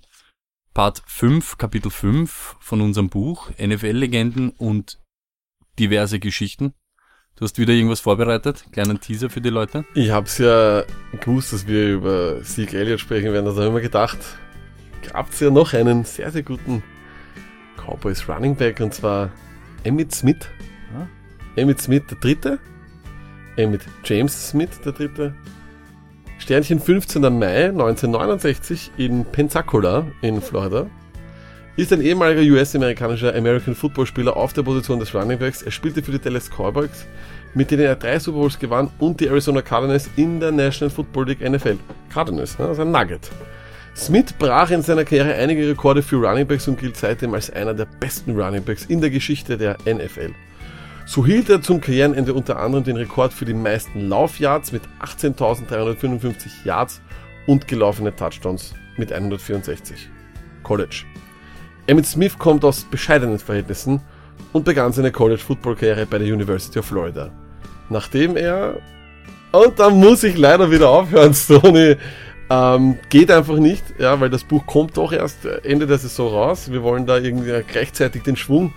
Part 5, Kapitel 5 von unserem Buch, NFL-Legenden und diverse Geschichten. Du hast wieder irgendwas vorbereitet? Kleinen Teaser für die Leute? Ich habe es ja gewusst, dass wir über Sieg Elliott sprechen werden. Also habe ich mir gedacht, gab's ja noch einen sehr, sehr guten Cowboys Running Back und zwar Emmett Smith. Ja. Emmett Smith der Dritte. Emmett James Smith der Dritte. Sternchen 15. Mai 1969 in Pensacola in Florida. Ist ein ehemaliger US-amerikanischer American Football Spieler auf der Position des Running Backs. Er spielte für die Dallas Cowboys, mit denen er drei Super Bowls gewann und die Arizona Cardinals in der National Football League NFL. Cardinals, ne, also ein Nugget. Smith brach in seiner Karriere einige Rekorde für Running Backs und gilt seitdem als einer der besten Running Backs in der Geschichte der NFL. So hielt er zum Karrierenende unter anderem den Rekord für die meisten Laufyards mit 18.355 Yards und gelaufene Touchdowns mit 164. College. Emmett Smith kommt aus bescheidenen Verhältnissen und begann seine College-Football-Karriere bei der University of Florida. Nachdem er, und da muss ich leider wieder aufhören, Stoney, ähm, geht einfach nicht, ja, weil das Buch kommt doch erst Ende der Saison raus. Wir wollen da irgendwie gleichzeitig den Schwung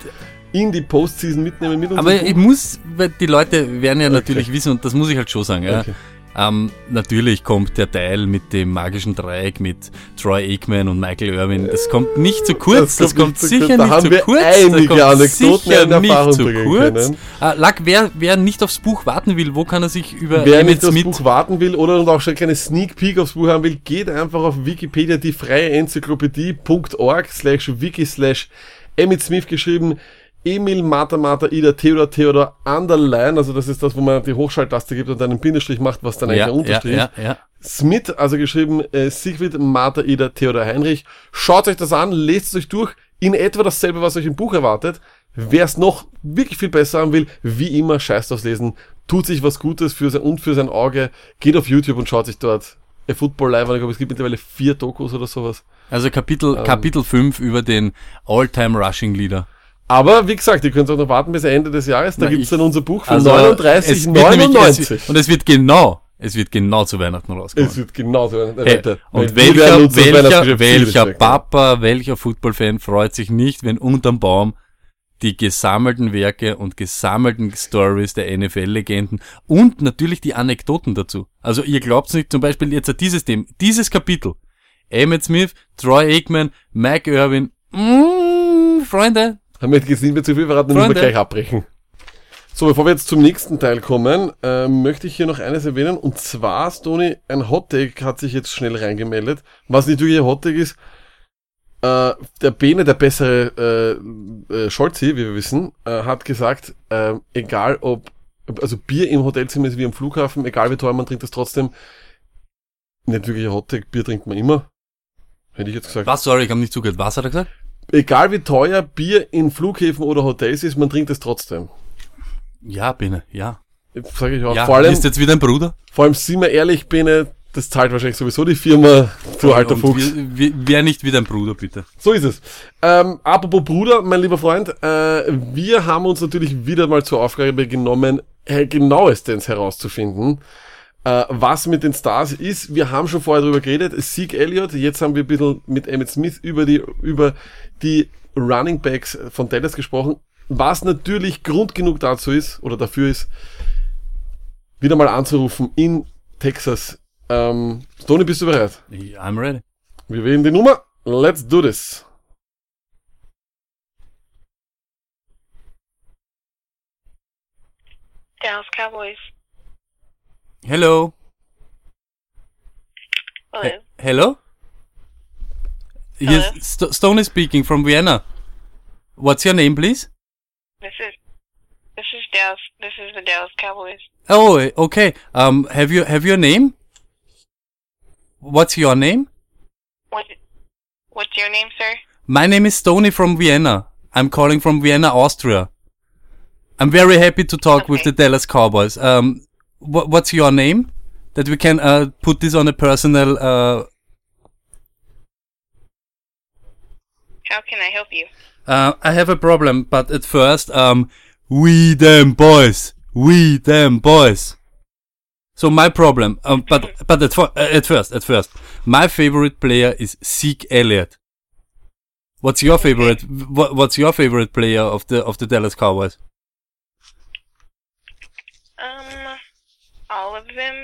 in die Postseason mitnehmen mit Aber ich muss, weil die Leute werden ja Okay. natürlich wissen, und das muss ich halt schon sagen, ja. Okay. Ähm, natürlich kommt der Teil mit dem magischen Dreieck mit Troy Aikman und Michael Irvin. Das kommt nicht zu kurz. Das, kommt, nicht sicher kurz. Da nicht zu kurz. einige das kommt Anekdoten sicher nicht zu kurz. Äh, Lack, wer, wer nicht aufs Buch warten will, wo kann er sich über Wer Emmett nicht aufs Smith Buch warten will oder und auch schon keine Sneak Peek aufs Buch haben will, geht einfach auf Wikipedia, die freie Enzyklopädie.org slash wiki slash Emmett Smith geschrieben, Emil Mata Mata Ida Theodor Theodor Underline, also das ist das, wo man die Hochschalttaste gibt und dann einen Bindestrich macht, was dann eigentlich ja, ein ja, Unterstrich ja, ist. ja. Smith, also geschrieben äh, Siegfried Martha Ida Theodor Heinrich. Schaut euch das an, lest es euch durch. In etwa dasselbe, was euch im Buch erwartet. Wer es noch wirklich viel besser haben will, wie immer, scheißt aufs Lesen. Tut sich was Gutes für sein und für sein Auge. Geht auf YouTube und schaut sich dort A Football Live an. Ich glaube, es gibt mittlerweile vier Dokus oder sowas. Also Kapitel, Ähm. Kapitel 5 über den All-Time Rushing Leader. Aber wie gesagt, ihr könnt auch noch warten bis Ende des Jahres. Da gibt's ich- dann unser Buch von Also, es 39, wird nämlich- 99. Es, und es wird genau, es wird genau zu Weihnachten rauskommen. Es wird genauso ein Hey, Leute, und welcher, welcher, welcher. Papa, welcher Footballfan freut sich nicht, wenn unterm Baum die gesammelten Werke und gesammelten Stories der NFL-Legenden und natürlich die Anekdoten dazu. Also ihr glaubt's nicht, zum Beispiel jetzt dieses Thema, dieses Kapitel. Emmett Smith, Troy Aikman, Mike Irvin, mm, Freunde, Haben wir jetzt nicht mehr zu viel verraten, dann müssen wir gleich abbrechen. So, bevor wir jetzt zum nächsten Teil kommen, äh, möchte ich hier noch eines erwähnen. Und zwar, Stony, ein Hottake hat sich jetzt schnell reingemeldet. Was nicht wirklich ein Hottake ist, äh, der Bene, der bessere äh, äh, Scholzi, wie wir wissen, äh, hat gesagt, äh, egal ob, also Bier im Hotelzimmer ist wie am Flughafen, egal wie teuer man trinkt es trotzdem. Nicht wirklich ein Hottake, Bier trinkt man immer. Hätte ich jetzt gesagt. was, sorry, ich habe nicht zugehört, was hat er gesagt? Egal wie teuer Bier in Flughäfen oder Hotels ist, man trinkt es trotzdem. Ja, Bene, ja. Sag ich auch. ja vor allem, ist jetzt wieder ein Bruder? vor allem, sind wir ehrlich, Bene, das zahlt wahrscheinlich sowieso die Firma, du alter Fuchs. Wer nicht wieder ein Bruder, bitte. So ist es. Ähm, apropos Bruder, mein lieber Freund, äh, wir haben uns natürlich wieder mal zur Aufgabe genommen, äh, genauestens herauszufinden, äh, was mit den Stars ist. Wir haben schon vorher drüber geredet, Zeke Elliott, jetzt haben wir ein bisschen mit Emmett Smith über die, über die Running Backs von Dallas gesprochen, was natürlich Grund genug dazu ist, oder dafür ist, wieder mal anzurufen in Texas. Ähm, Tony, bist du bereit? I'm ready. Wir wählen die Nummer. Let's do this. Dallas Cowboys. Hello. Hello. He- Hello? Yes, St- Stone is speaking from Vienna. What's your name, please? This is this is Dallas. This is the Dallas Cowboys. Oh, okay. Um, have you have your name? What's your name? What What's your name, sir? My name is Stony from Vienna. I'm calling from Vienna, Austria. I'm very happy to talk with the Dallas Cowboys. Um, wh- what's your name? That we can uh, put this on a personal. Uh, How can I help you? uh, I have a problem, but at first, um, we them boys, we them boys. So my problem, um, but but at, uh, at first, at first, my favorite player is Zeke Elliott. What's your favorite? What, what's your favorite player of the of the Dallas Cowboys? Um, all of them.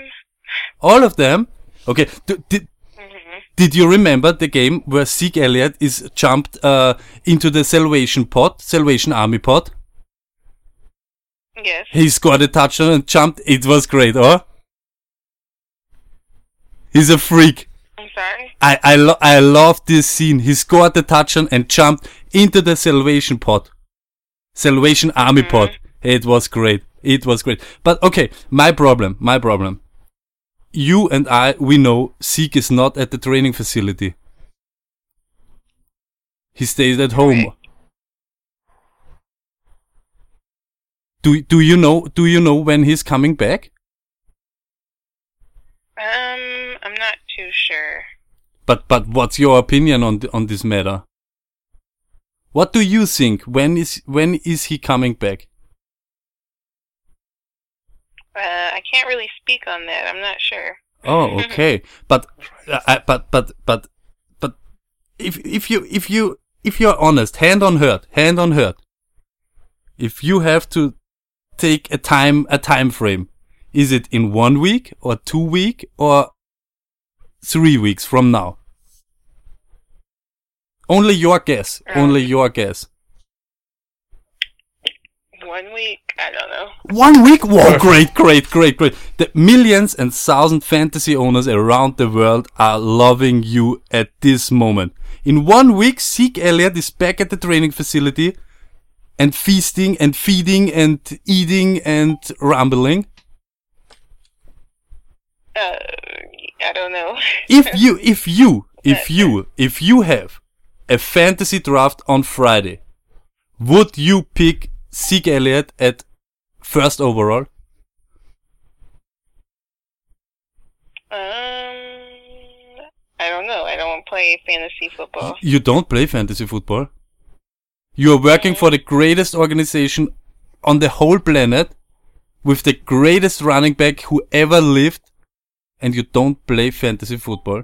All of them. Okay. D- did hmm did you remember the game where Zeke Elliott is jumped uh, into the Salvation Pod, Salvation Army Pod? Yes. He scored a touchdown and jumped. It was great, oh? He's a freak. I'm sorry. I I, lo- I love this scene. He scored the touchdown and jumped into the Salvation Pod, Salvation Army Pod. It was great. It was great. But okay, my problem, my problem. You and I, we know Zeke is not at the training facility. He stays at home. Right. Do do you know? Do you know when he's coming back? Um, I'm not too sure. But but what's your opinion on th- on this matter? What do you think? When is when is he coming back? Uh, I can't really speak on that. I'm not sure. Oh, okay. but uh, but but but but if if you if you if you're honest, hand on heart, hand on heart. If you have to take a time a time frame, Is it in one week or two week or three weeks from now? Only your guess. Only your guess. One week? I don't know. One week? Wow, great, great, great, great. The millions and thousand fantasy owners around the world are loving you at this moment. In one week, Zeke Elliott is back at the training facility and feasting and feeding and eating and rambling. Uh, I don't know. If you, if you, if you, if you have a fantasy draft on Friday, would you pick Zeke Elliott at first overall? Um, I don't know. I don't play fantasy football. You don't play fantasy football. You are working for the greatest organization on the whole planet with the greatest running back who ever lived and you don't play fantasy football.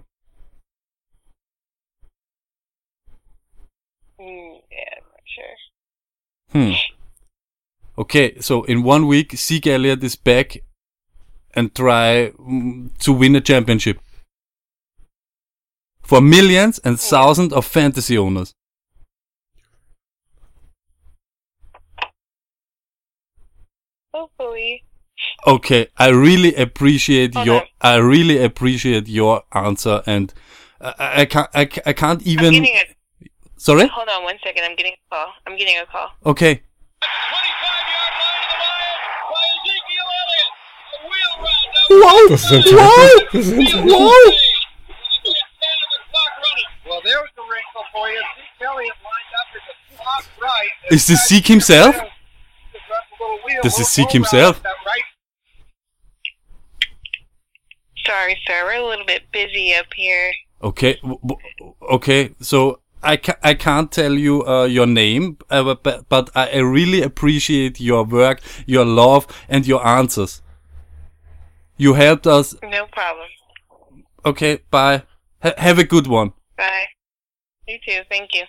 Mm, yeah, I'm not sure. Hmm. Okay, so in one week, Zeke Elliott is back and try mm, to win a championship. For millions and thousands of fantasy owners. Hopefully. Okay, I really appreciate Hold your. I really appreciate your answer and I, I I can't, I, I can't even, a. sorry? Hold on one second. I'm getting a call. I'm getting a call. Okay. 25 yard line of the Lions. Why Das ist ein Das ist ein Well, there's the wrinkle for you. Zeke Elliott lined up at the top right. Is this Zeke himself? Just left a little wheel. This is We'll Zeke himself? around that right Sorry, sir. We're a little bit busy up here. Okay, w- w- okay. So I ca- I can't tell you uh, your name, uh, but but I I really appreciate your work, your love, and your answers. You helped us. No problem. Okay, bye. Ha- have a good one. Bye. You too. Thank you.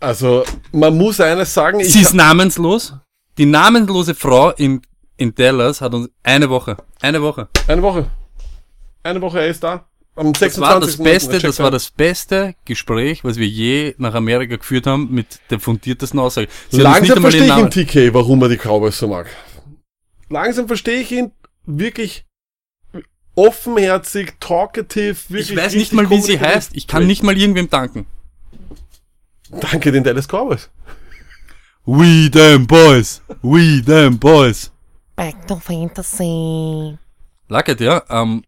Also, man muss eines sagen, ich Sie ist namenslos. Die namenlose Frau in in Dallas hat uns eine Woche, eine Woche. eine Woche. Eine Woche, er ist da. Am 26. Das war das Beste, das war das beste Gespräch, was wir je nach Amerika geführt haben mit der fundiertesten Aussage. Sie Langsam verstehe ich Namen- TK, warum er die Cowboys so mag. Langsam verstehe ich ihn wirklich offenherzig, talkative, wirklich Ich weiß nicht mal, wie sie heißt. Ich kann nicht mal irgendwem danken. Danke den Dallas Cowboys. We them boys. We them boys. Back to Fantasy. Lacket, ja. Ähm,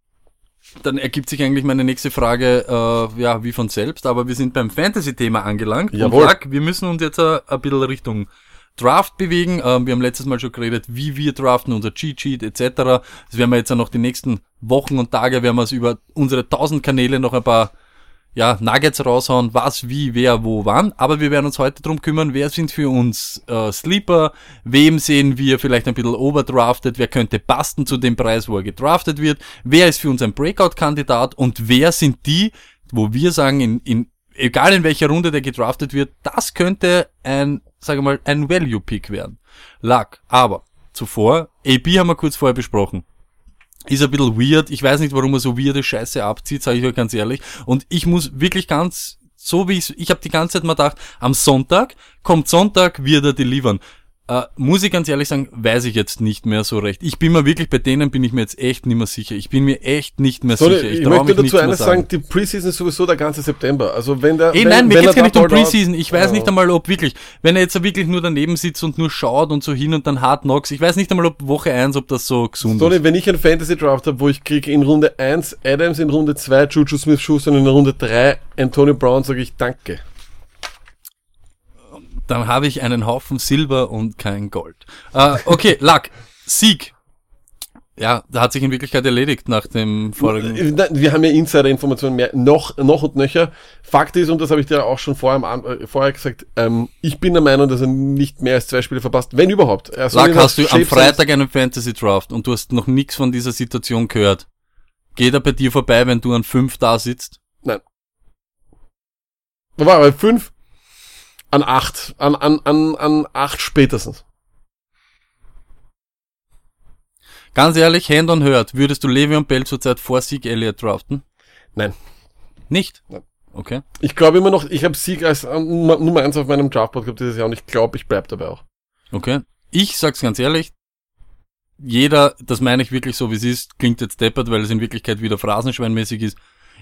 dann ergibt sich eigentlich meine nächste Frage, äh, ja, wie von selbst, aber wir sind beim Fantasy-Thema angelangt. Jawohl. Und Lack, wir müssen uns jetzt äh, ein bisschen Richtung Draft bewegen. Ähm, wir haben letztes Mal schon geredet, wie wir draften, unser Cheat-Sheet etc. Das werden wir jetzt ja noch die nächsten Wochen und Tage, werden wir es über unsere 1000 Kanäle noch ein paar ja, Nuggets raushauen, was, wie, wer, wo, wann. Aber wir werden uns heute drum kümmern, wer sind für uns äh, Sleeper, wem sehen wir vielleicht ein bisschen overdrafted, wer könnte passen zu dem Preis, wo er gedraftet wird, wer ist für uns ein Breakout-Kandidat und wer sind die, wo wir sagen, in, in, egal in welcher Runde der gedraftet wird, das könnte ein, sage mal, ein Value-Pick werden. Luck. Aber zuvor, AB haben wir kurz vorher besprochen ist ein bisschen weird. Ich weiß nicht, warum er so weirde Scheiße abzieht, sage ich euch ganz ehrlich. Und ich muss wirklich ganz, so wie ich, ich habe die ganze Zeit mal gedacht, am Sonntag, kommt Sonntag, wird er delivern. Äh, muss ich ganz ehrlich sagen, weiß ich jetzt nicht mehr so recht. Ich bin mir wirklich, bei denen bin ich mir jetzt echt nicht mehr sicher. Ich bin mir echt nicht mehr So, sicher. ich, Ich, möchte dazu eines sagen. sagen, die Preseason ist sowieso der ganze September. Also wenn der, Ey, wenn, nein, mir wenn geht's er gar nicht um Preseason. Ich weiß Ja. nicht einmal, ob wirklich, wenn er jetzt wirklich nur daneben sitzt und nur schaut und so hin und dann Hard Knocks, ich weiß nicht einmal, ob Woche 1, ob das so gesund ist. Tony, wenn ich einen Fantasy Draft habe, wo ich kriege in Runde 1 Adams, in Runde 2 Juju Smith-Schuster und in Runde 3 Antonio Brown, sage ich danke. Dann habe ich einen Haufen Silber und kein Gold. Äh, okay, Luck. Sieg. Ja, da hat sich in Wirklichkeit erledigt nach dem vorigen. Äh, Wir haben ja Insider-Informationen mehr, noch, noch und nöcher. Fakt ist, und das habe ich dir auch schon vorher, äh, vorher gesagt, ähm, ich bin der Meinung, dass er nicht mehr als zwei Spiele verpasst, wenn überhaupt. Er soll Luck, hast du am Freitag einen Fantasy Draft und du hast noch nichts von dieser Situation gehört. Geht er bei dir vorbei, wenn du an fünf da sitzt? Nein. Da war er bei fünf, an acht, an, an, an, an acht spätestens. Ganz ehrlich, Hand on Hurt, würdest du Le'Veon Bell zurzeit vor Sieg Elliott draften? Nein. Nicht? Nein. Okay. Ich glaube immer noch, ich habe Sieg als äh, Nummer Nummer eins auf meinem Draftboard gehabt dieses Jahr und ich glaube, ich bleib dabei auch. Okay. Ich sag's ganz ehrlich, jeder, das meine ich wirklich so wie es ist, klingt jetzt deppert, weil es in Wirklichkeit wieder phrasenschweinmäßig ist.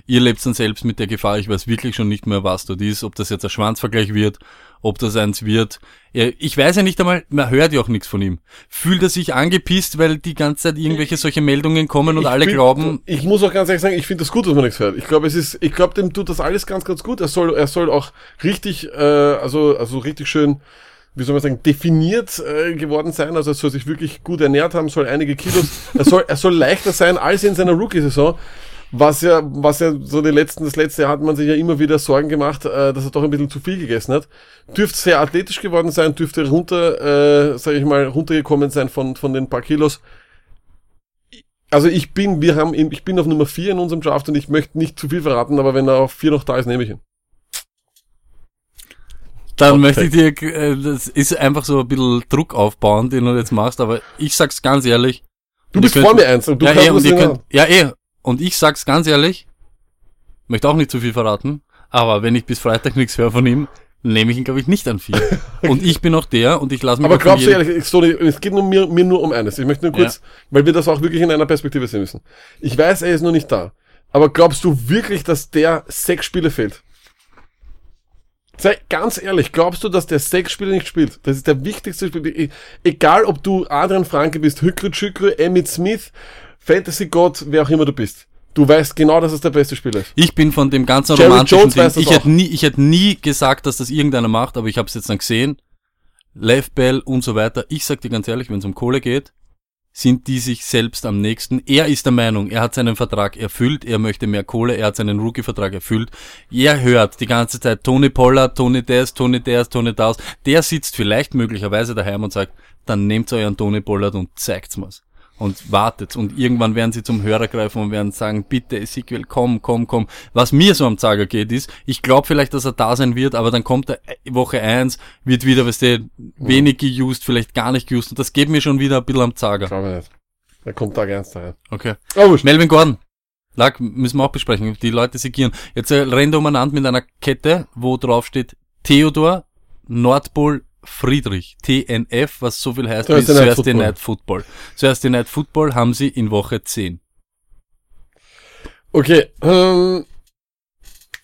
Ihr lebt dann selbst mit der Gefahr, ich weiß wirklich schon nicht mehr, was dort ist, ob das jetzt ein Schwanzvergleich wird, ob das eins wird. Ich weiß ja nicht einmal, man hört ja auch nichts von ihm. Fühlt er sich angepisst, weil die ganze Zeit irgendwelche solche Meldungen kommen und Ich alle find- glauben, Ich muss auch ganz ehrlich sagen, ich finde das gut, dass man nichts hört. Ich glaube, es ist, ich glaube, dem tut das alles ganz, ganz gut. Er soll, er soll auch richtig, äh, also, also richtig schön, wie soll man sagen, definiert äh, geworden sein. Also er soll sich wirklich gut ernährt haben, soll einige Kilos, er soll, er soll leichter sein als in seiner Rookie-Saison. Was ja, was ja so die letzten, das letzte Jahr hat man sich ja immer wieder Sorgen gemacht, äh, dass er doch ein bisschen zu viel gegessen hat. Dürfte sehr athletisch geworden sein, dürfte runter, äh, sage ich mal, runtergekommen sein von, von den paar Kilos. Also ich bin, wir haben, ihn- ich bin auf Nummer 4 in unserem Draft und ich möchte nicht zu viel verraten, aber wenn er auf 4 noch da ist, nehme ich ihn. dann möchte ich dir, äh, das ist einfach so ein bisschen Druck aufbauen, den du jetzt machst, aber ich sag's ganz ehrlich. Du bist ihr vor könnt- mir eins und du ja, kannst eh, und ihr nicht könnt, ja, eh. Und ich sag's ganz ehrlich, möchte auch nicht zu viel verraten, aber wenn ich bis Freitag nichts höre von ihm, nehme ich ihn, glaube ich, nicht an vier. Und ich bin auch der und ich lasse mich Aber glaubst du ehrlich, Stoney, es geht nur mir, mir nur um eines. Ich möchte nur kurz, weil wir das auch wirklich in einer Perspektive sehen müssen. Ich weiß, er ist noch nicht da. Aber glaubst du wirklich, dass der sechs Spiele fehlt? Sei ganz ehrlich, glaubst du, dass der sechs Spiele nicht spielt? Das ist der wichtigste Spiel. Egal, ob du Adrian Franke bist, Hückrü Schückrü, Emmett Smith, Fantasy Gott, wer auch immer du bist. Du weißt genau, dass es der beste Spieler ist. Ich bin von dem ganzen Jerry romantischen Jones Ding, weiß das ich hätte nie, ich hätte nie gesagt, dass das irgendeiner macht, aber ich habe es jetzt dann gesehen. Lev Bell und so weiter. Ich sag dir ganz ehrlich, wenn es um Kohle geht, sind die sich selbst am nächsten. Er ist der Meinung, er hat seinen Vertrag erfüllt, er möchte mehr Kohle, er hat seinen Rookie-Vertrag erfüllt. Er hört die ganze Zeit Tony Pollard, Tony das, Tony das, Tony das. Der sitzt vielleicht möglicherweise daheim und sagt, dann nehmt euren Tony Pollard und zeigt's mir's. Und wartet. Und irgendwann werden sie zum Hörer greifen und werden sagen, bitte Ezekiel, komm, komm, komm. Was mir so am Zager geht, ist, ich glaube vielleicht, dass er da sein wird, aber dann kommt er äh, Woche eins, wird wieder, weißt du, wenig geused, vielleicht gar nicht geused. Und das geht mir schon wieder ein bisschen am Zager. Glaube ich nicht. Da kommt Tag eins daher. Okay. Wurscht. Melvin Gordon. Lag, müssen wir auch besprechen. Die Leute segieren. Jetzt äh, rennt er umeinander mit einer Kette, wo drauf steht Theodor Nordpol Friedrich. TNF, was so viel heißt Thursday wie Night Thursday Football. Night Football. Thursday Night Football haben sie in Woche 10. Okay, ähm,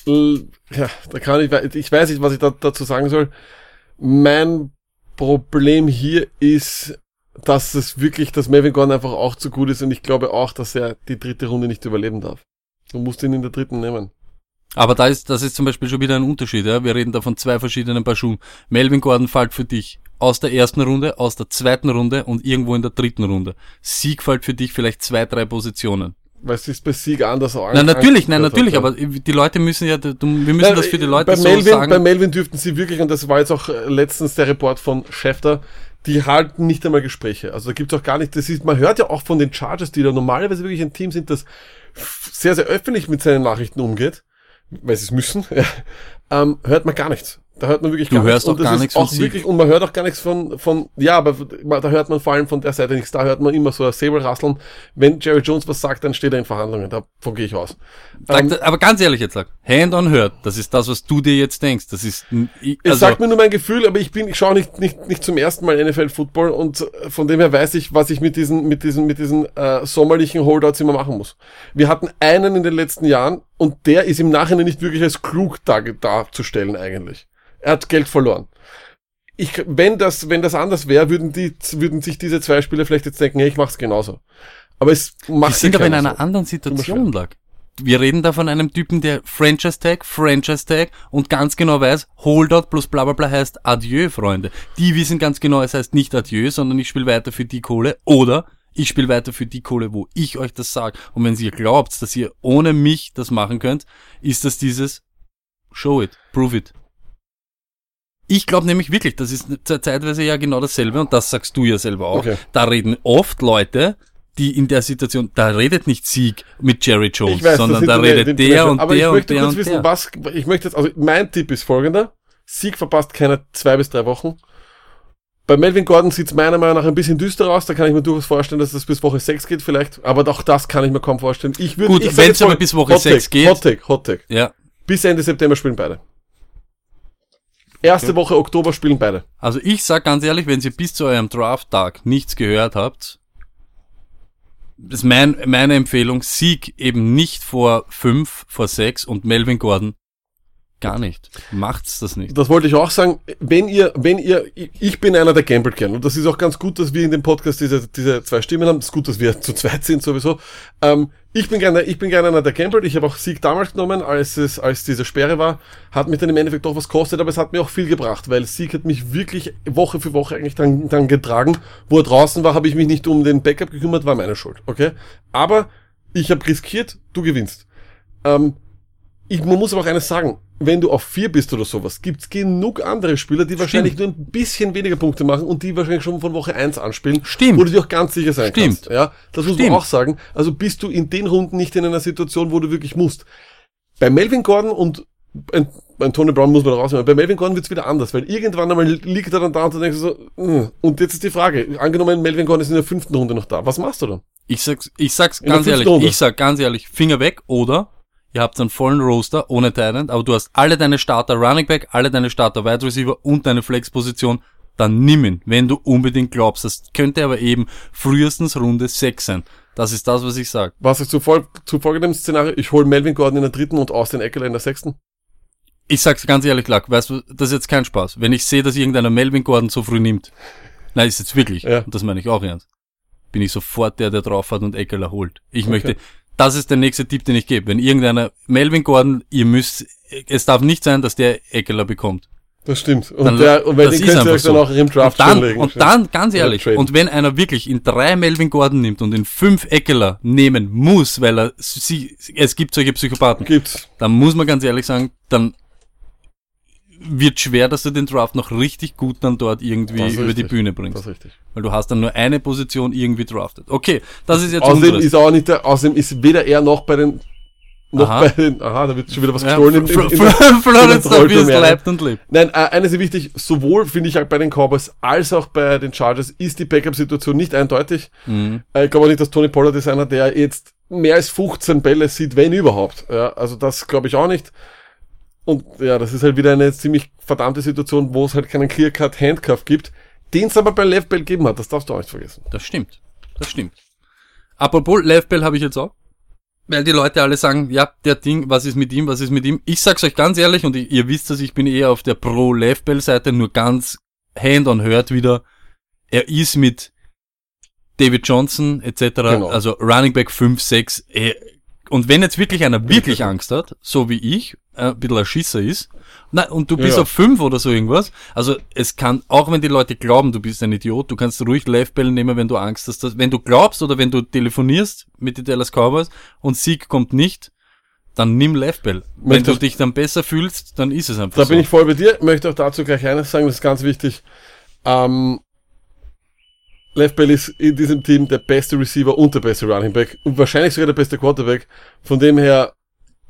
l- ja, da kann ich, ich weiß nicht, was ich da, dazu sagen soll. Mein Problem hier ist, dass es wirklich, dass Melvin Gordon einfach auch zu gut ist und ich glaube auch, dass er die dritte Runde nicht überleben darf. Du musst ihn in der dritten nehmen. Aber da ist, das ist zum Beispiel schon wieder ein Unterschied, ja. Wir reden da von zwei verschiedenen Paar Schuhen. Melvin Gordon fällt für dich aus der ersten Runde, aus der zweiten Runde und irgendwo in der dritten Runde. Sieg fällt für dich vielleicht zwei, drei Positionen. Weil es ist bei Sieg anders auch Nein, natürlich, nein, natürlich, hat, aber die Leute müssen ja, wir müssen Nein, das für die Leute bei so Melvin, sagen. Bei Melvin dürften sie wirklich, und das war jetzt auch äh, letztens der Report von Schäfter, die halten nicht einmal Gespräche. Also da gibt's auch gar nicht, das ist, man hört ja auch von den Chargers, die da normalerweise wirklich ein Team sind, das sehr, sehr öffentlich mit seinen Nachrichten umgeht, weil sie es müssen, ähm, hört man gar nichts. Da hört man wirklich Du gar hörst nichts. auch Und das gar nichts von auch Sieg. wirklich, und man hört auch gar nichts von, von, ja, aber da hört man vor allem von der Seite nichts. Da hört man immer so ein Säbelrasseln. Wenn Jerry Jones was sagt, dann steht er in Verhandlungen. Davon gehe ich aus. Ähm, aber ganz ehrlich jetzt sag, Hand on Hurt, das ist das, was du dir jetzt denkst. Das ist, ich- Es also, sagt mir nur mein Gefühl, aber ich bin, ich schaue nicht, nicht, nicht zum ersten Mal NFL Football und äh, von dem her weiß ich, was ich mit diesen, mit diesen, mit diesen äh, sommerlichen Holdouts immer machen muss. Wir hatten einen in den letzten Jahren und der ist im Nachhinein nicht wirklich als klug dar, darzustellen eigentlich. Er hat Geld verloren. Ich, wenn das, wenn das anders wäre, würden die, würden sich diese zwei Spieler vielleicht jetzt denken, hey, ich mach's genauso. Aber es macht die sind aber in einer so. anderen Situation lag. Wir reden da von einem Typen, der Franchise Tag, Franchise Tag und ganz genau weiß, Holdout plus bla bla bla heißt Adieu, Freunde. Die wissen ganz genau, es heißt nicht Adieu, sondern ich spiele weiter für die Kohle oder ich spiele weiter für die Kohle, wo ich euch das sage. Und wenn ihr glaubt, dass ihr ohne mich das machen könnt, ist das dieses Show it, prove it. Ich glaube nämlich wirklich, das ist ze- zeitweise ja genau dasselbe und das sagst du ja selber auch. Okay. Da reden oft Leute, die in der Situation, da redet nicht Sieg mit Jerry Jones, Ich weiß, sondern da redet die- der und aber der ich und möchte der kurz und wissen, der. was, ich möchte jetzt, also mein Tipp ist folgender. Sieg verpasst keine zwei bis drei Wochen. Bei Melvin Gordon sieht's meiner Meinung nach ein bisschen düster aus. Da kann ich mir durchaus vorstellen, dass das bis Woche 6 geht vielleicht. Aber auch das kann ich mir kaum vorstellen. Ich würde, Gut, ich jetzt mal, aber bis Woche Hot 6 Take, geht- Hot Take, Hot Take. Ja. Bis Ende September spielen beide. Erste Woche Oktober spielen beide. Also ich sag ganz ehrlich, wenn ihr bis zu eurem Draft-Tag nichts gehört habt, ist mein, meine Empfehlung, Sieg eben nicht vor 5, vor 6 und Melvin Gordon gar nicht. Macht's das nicht. Das wollte ich auch sagen. Wenn ihr, wenn ihr, ich bin einer, der gambelt gern. Und das ist auch ganz gut, dass wir in dem Podcast diese, diese zwei Stimmen haben. Es ist gut, dass wir zu zweit sind sowieso. Ähm, ich bin gerne, ich bin gerne einer, der gambelt. Ich habe auch Sieg damals genommen, als es, als diese Sperre war. Hat mich dann im Endeffekt doch was kostet, aber es hat mir auch viel gebracht, weil Sieg hat mich wirklich Woche für Woche eigentlich dann, dann getragen. Wo er draußen war, habe ich mich nicht um den Backup gekümmert, war meine Schuld. Okay? Aber ich habe riskiert, du gewinnst. Ähm, ich, man muss aber auch eines sagen, wenn du auf vier bist oder sowas, gibt's genug andere Spieler, die wahrscheinlich nur ein bisschen weniger Punkte machen und die wahrscheinlich schon von Woche eins anspielen. Stimmt. Wo du dir auch ganz sicher sein Stimmt. kannst. Ja, das muss Stimmt. man auch sagen. Also bist du in den Runden nicht in einer Situation, wo du wirklich musst. Bei Melvin Gordon und ein Tony Brown muss man rausnehmen. Bei Melvin Gordon wird's wieder anders, weil irgendwann einmal liegt er dann da und du denkst so, "Ugh." und jetzt ist die Frage, angenommen Melvin Gordon ist in der fünften Runde noch da, was machst du dann? Ich sag's, ich sag's ganz ehrlich, Runde. ich sag ganz ehrlich, Finger weg oder ihr habt einen vollen Roster ohne Talent, aber du hast alle deine Starter Running Back, alle deine Starter Wide Receiver und deine Flexposition, dann nimm ihn, wenn du unbedingt glaubst. Das könnte aber eben frühestens Runde 6 sein. Das ist das, was ich sag. Was ist zu, fol zu folgendem Szenario? Ich hole Melvin Gordon in der dritten und Austin Eckler in der sechsten. Ich sag's ganz ehrlich, Lack, weißt du, das ist jetzt kein Spaß. Wenn ich sehe, dass irgendeiner Melvin Gordon so früh nimmt, nein, ist jetzt wirklich, Ja. und das meine ich auch ernst, bin ich sofort der, der drauf hat und Eckler holt. Ich möchte, das ist der nächste Tipp, den ich gebe. Wenn irgendeiner, Melvin Gordon, ihr müsst, es darf nicht sein, dass der Eckler bekommt. Das stimmt. Und, Dann- der, und das den ist könnt ihr euch dann so. auch im Draft und dann, legen. und dann, ganz ehrlich, und wenn einer wirklich in drei Melvin Gordon nimmt und in fünf Eckler nehmen muss, weil er, sie, es gibt solche Psychopathen, Gibt's. dann muss man ganz ehrlich sagen, dann wird schwer, dass du den Draft noch richtig gut dann dort irgendwie Das über die richtig. Bühne Das bringst. ist richtig. Weil du hast dann nur eine Position irgendwie draftet. Okay, das ist jetzt Außerdem unseres. ist auch nicht der, außerdem ist weder er noch bei den, noch Aha. bei den, aha, da wird schon wieder was ja, gestohlen. in- in- in Florence in der Davis Trollturm, ja. leibt und lebt. Nein, äh, eines ist wichtig, sowohl finde ich auch bei den Cowboys als auch bei den Chargers ist die Backup-Situation nicht eindeutig. Mhm. Äh, Ich glaube auch nicht, dass Tony Pollard ist einer, der jetzt mehr als 15 Bälle sieht, wenn überhaupt. Ja, also das glaube ich auch nicht. Und ja, das ist halt wieder eine ziemlich verdammte Situation, wo es halt keinen Clear-Cut-Handcuff gibt, den es aber bei Left Bell gegeben hat. Das darfst du auch nicht vergessen. Das stimmt. Das stimmt. Apropos Left Bell habe ich jetzt auch. Weil die Leute alle sagen, ja, der Ding, was ist mit ihm, was ist mit ihm? Ich sag's euch ganz ehrlich und ihr, wisst das, ich bin eher auf der Pro Left Bell Seite, nur ganz hand on hört wieder. Er ist mit David Johnson etc., Genau. also Running Back 5, 6, äh, und wenn jetzt wirklich einer wirklich Angst hat, so wie ich, äh, ein bisschen ein Schisser ist, na, und du bist ja. auf 5 oder so irgendwas, also es kann, auch wenn die Leute glauben, du bist ein Idiot, du kannst ruhig Left-Bell nehmen, wenn du Angst hast, dass, wenn du glaubst oder wenn du telefonierst mit den Dallas Cowboys und Sieg kommt nicht, dann nimm Left-Bell. Wenn du dich dann besser fühlst, dann ist es einfach Da so. bin ich voll bei dir. Möchte auch dazu gleich eines sagen, das ist ganz wichtig. Ähm, Left Bell ist in diesem Team der beste Receiver und der beste Running Back und wahrscheinlich sogar der beste Quarterback. Von dem her,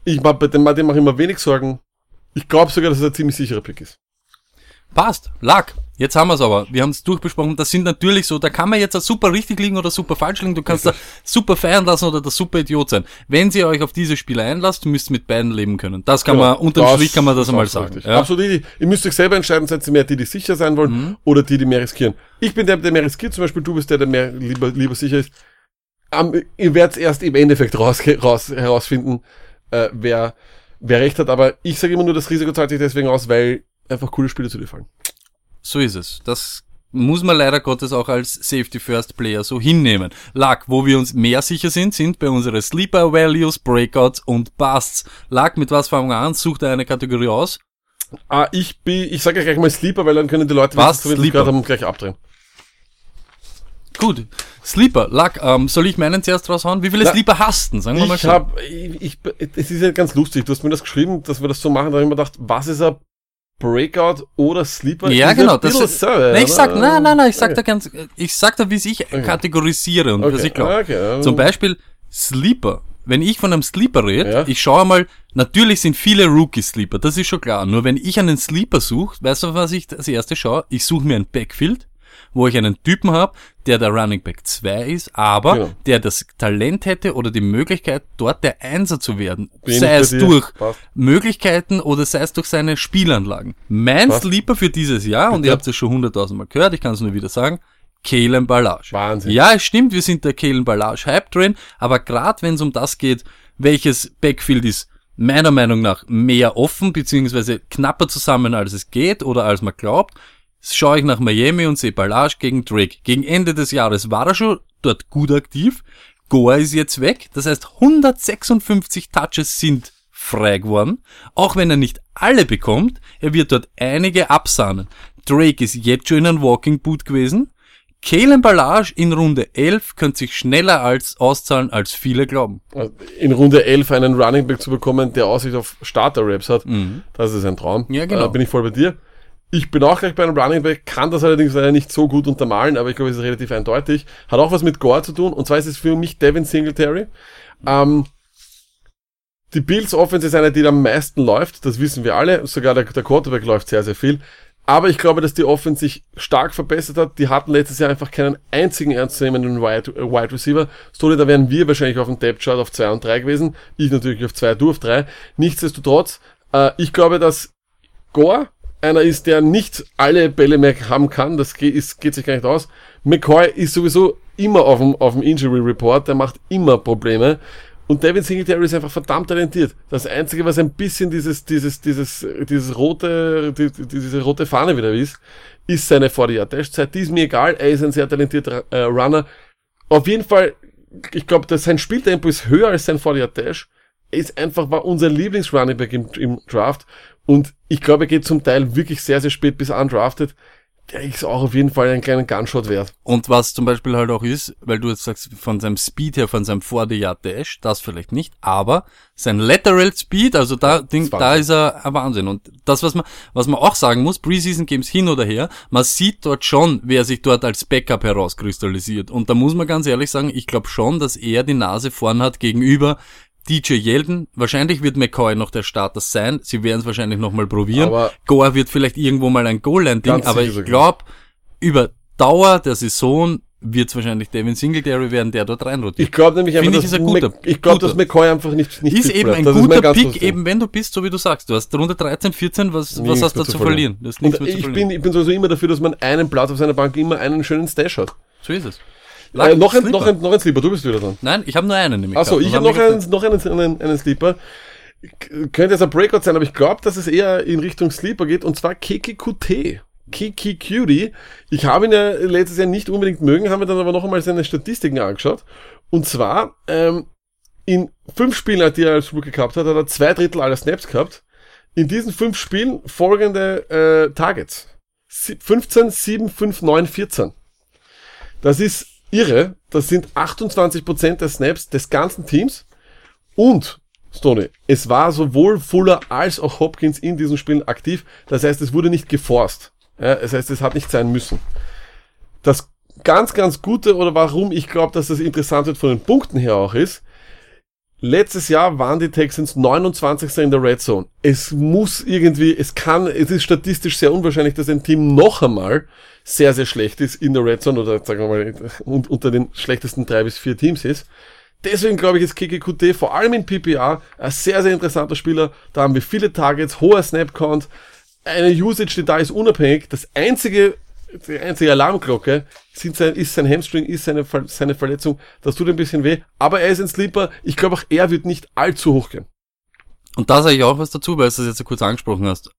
ich mach bei dem, dem mache ich mir wenig Sorgen. Ich glaube sogar, dass es ein ziemlich sicherer Pick ist. Passt, lag. Jetzt haben wir es aber. Wir haben es durchbesprochen. Das sind natürlich so, da kann man jetzt super richtig liegen oder super falsch liegen. Du kannst da super feiern lassen oder der super Idiot sein. Wenn ihr euch auf diese Spiele einlasst, müsst ihr mit beiden leben können. Das kann man, unterm Strich kann man das einmal sagen. Ja? Absolut richtig. Ihr müsst euch selber entscheiden, seid ihr mehr die, die sicher sein wollen Mhm. oder die, die mehr riskieren. Ich bin der, der mehr riskiert, zum Beispiel du bist der, der mehr lieber, lieber sicher ist. Am, ihr werdet erst im Endeffekt raus, raus, herausfinden, äh, wer, wer recht hat, aber ich sage immer nur, das Risiko zahlt sich deswegen aus, weil einfach coole Spiele zu dir fallen. So ist es. Das muss man leider Gottes auch als Safety First Player so hinnehmen. Lack, wo wir uns mehr sicher sind, sind bei unseren Sleeper Values, Breakouts und Busts. Lack, mit was fangen wir an? Such dir eine Kategorie aus. Ah, ich bin, ich sage ja gleich mal Sleeper, weil dann können die Leute, Was? sie gerade haben, gleich abdrehen. Gut. Sleeper. Lack, ähm, soll ich meinen zuerst raushauen? Wie viele Na, Sleeper hast du? Sagen wir mal Ich so. habe, ich, ich, es ist ja ganz lustig, du hast mir das geschrieben, dass wir das so machen, da habe ich mir gedacht, was ist ein Breakout oder Sleeper? Ja, genau. Das ist, dasselbe, nein, ich sag, nein, nein, nein, ich sag Okay. da ganz, ich sag da, wie ich kategorisiere und was Okay, ich glaube. okay. Zum Beispiel Sleeper. Wenn ich von einem Sleeper rede, Ja. ich schaue mal, natürlich sind viele Rookie-Sleeper, das ist schon klar. Nur wenn ich einen Sleeper suche, weißt du, was ich als erstes schaue? Ich suche mir ein Backfield, wo ich einen Typen habe, der der Running Back 2 ist, aber Genau. der das Talent hätte oder die Möglichkeit, dort der Einser zu werden. Bin sei es durch Passt. Möglichkeiten oder sei es durch seine Spielanlagen. Mein Passt. Sleeper für dieses Jahr, und Bitte. ihr habt es schon hunderttausendmal gehört, ich kann es nur wieder sagen, Kalen Ballage. Wahnsinn. Ja, es stimmt, wir sind der Kalen Ballage Hype drin, aber gerade wenn es um das geht, welches Backfield ist meiner Meinung nach mehr offen, beziehungsweise knapper zusammen, als es geht oder als man glaubt, schaue ich nach Miami und sehe Ballage gegen Drake. Gegen Ende des Jahres war er schon dort gut aktiv. Goa ist jetzt weg. Das heißt, 156 Touches sind frei geworden. Auch wenn er nicht alle bekommt, er wird dort einige absahnen. Drake ist jetzt schon in einem Walking Boot gewesen. Kalen Ballage in Runde 11 könnte sich schneller als auszahlen, als viele glauben. Also In Runde 11 einen Running Back zu bekommen, der Aussicht auf Starter-Raps hat, das ist ein Traum. Mhm. Ja, genau. Äh, bin ich voll bei dir. Ich bin auch gleich bei einem Running Back, kann das allerdings leider nicht so gut untermalen, aber ich glaube, es ist relativ eindeutig. Hat auch was mit Gore zu tun, und zwar ist es für mich Devin Singletary. Ähm, die Bills Offense ist eine, die am meisten läuft, das wissen wir alle. Sogar der, der Quarterback läuft sehr, sehr viel. Aber ich glaube, dass die Offense sich stark verbessert hat. Die hatten letztes Jahr einfach keinen einzigen ernstzunehmenden Wide, Wide Receiver. Story, da wären wir wahrscheinlich auf dem Depth Chart auf 2 und 3 gewesen. Ich natürlich auf 2, du auf 3. Nichtsdestotrotz, äh, ich glaube, dass Gore einer ist, der nicht alle Bälle mehr haben kann. Das geht, ist, geht sich gar nicht aus. McCoy ist sowieso immer auf dem, auf dem Injury Report. Der macht immer Probleme. Und Devin Singletary ist einfach verdammt talentiert. Das Einzige, was ein bisschen dieses, dieses, dieses, dieses rote, die, die- diese rote Fahne wieder ist, ist seine 40-Yard-Dash-Zeit. Die ist mir egal. Er ist ein sehr talentierter äh, Runner. Auf jeden Fall, ich glaube, dass sein Spieltempo ist höher als sein 40-Yard-Dash. Er ist einfach, war unser Lieblings-Running-Back im, im Draft. Und ich glaube, er geht zum Teil wirklich sehr, sehr spät bis undrafted. Der ist auch auf jeden Fall einen kleinen Gunshot wert. Und was zum Beispiel halt auch ist, weil du jetzt sagst, von seinem Speed her, von seinem 40 Dash, das vielleicht nicht, aber sein Lateral Speed, also da, Ding, da ist er ein Wahnsinn. Und das, was man, was man auch sagen muss, Preseason Games hin oder her, man sieht dort schon, wer sich dort als Backup herauskristallisiert. Und da muss man ganz ehrlich sagen, ich glaube schon, dass er die Nase vorn hat gegenüber DJ Yeldon. Wahrscheinlich wird McCoy noch der Starter sein. Sie werden es wahrscheinlich nochmal probieren. Aber- Gore wird vielleicht irgendwo mal ein Goal-Line-Ding, aber ich glaube, über Dauer der Saison wird es wahrscheinlich Devin Singletary werden, der dort reinrotiert. Ich glaube nämlich einfach, ich, dass guter- ich glaube, guter. dass McCoy einfach nicht, nicht ist eben ein Das guter Pick, eben wenn du bist, so wie du sagst. Du hast Runde 13, 14, was, was hast du zu verlieren? Und mehr zu ich verlieren. bin, ich bin sowieso immer dafür, dass man einen Platz auf seiner Bank immer einen schönen Stash hat. so ist es. Äh, noch, ein, Sleeper. noch, ein, noch ein Sleeper, du bist wieder dran. Nein, ich habe nur einen nämlich. Achso, ich habe noch, einen, noch einen, einen, einen Sleeper. Könnte jetzt ein Breakout sein, aber ich glaube, dass es eher in Richtung Sleeper geht, und zwar KKQT. Kiki Cutie. Ich habe ihn ja letztes Jahr nicht unbedingt mögen, haben wir dann aber noch einmal seine Statistiken angeschaut. Und zwar, ähm, in fünf Spielen, die er als Rookie gehabt hat, hat er zwei Drittel aller Snaps gehabt. In diesen fünf Spielen folgende äh, Targets. Sie- 15, 7, 5, 9, 14. Das ist irre. Das sind 28% der Snaps des ganzen Teams. Und, Stoney, es war sowohl Fuller als auch Hopkins in diesen Spielen aktiv. Das heißt, es wurde nicht geforst. Ja, das heißt, es hat nicht sein müssen. Das ganz, ganz Gute oder warum ich glaube, dass das interessant wird von den Punkten her auch ist, letztes Jahr waren die Texans 29. in der Red Zone. Es muss irgendwie, es kann, es ist statistisch sehr unwahrscheinlich, dass ein Team noch einmal sehr, sehr schlecht ist in der Red Zone oder sagen wir mal un- unter den schlechtesten drei bis vier Teams ist. Deswegen glaube ich, ist KKQT vor allem in PPR ein sehr, sehr interessanter Spieler. Da haben wir viele Targets, hoher Snap-Count, eine Usage, die da ist unabhängig. Das einzige, die einzige Alarmglocke sind sein, ist sein Hamstring, ist seine, seine Verletzung. Das tut ein bisschen weh. Aber er ist ein Sleeper. Ich glaube auch er wird nicht allzu hoch gehen. Und da sage ich auch was dazu, weil du das jetzt so kurz angesprochen hast.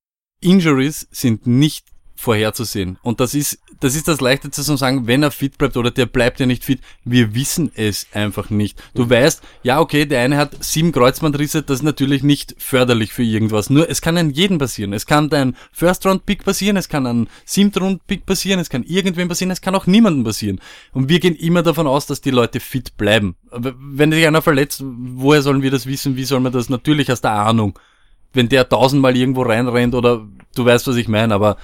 Injuries sind nicht vorherzusehen. Und das ist, das ist das Leichteste zu sagen, wenn er fit bleibt oder der bleibt ja nicht fit. Wir wissen es einfach nicht. Du weißt, ja, okay, der eine hat sieben Kreuzbandrisse, das ist natürlich nicht förderlich für irgendwas. Nur, es kann an jedem passieren. Es kann dein First-Round-Pick passieren, es kann ein Siebth-Round-Pick passieren, es kann irgendwem passieren, es kann auch niemandem passieren. Und wir gehen immer davon aus, dass die Leute fit bleiben. Wenn sich einer verletzt, woher sollen wir das wissen? Wie soll man das? Natürlich aus der Ahnung wenn der tausendmal irgendwo reinrennt oder du weißt, was ich meine, aber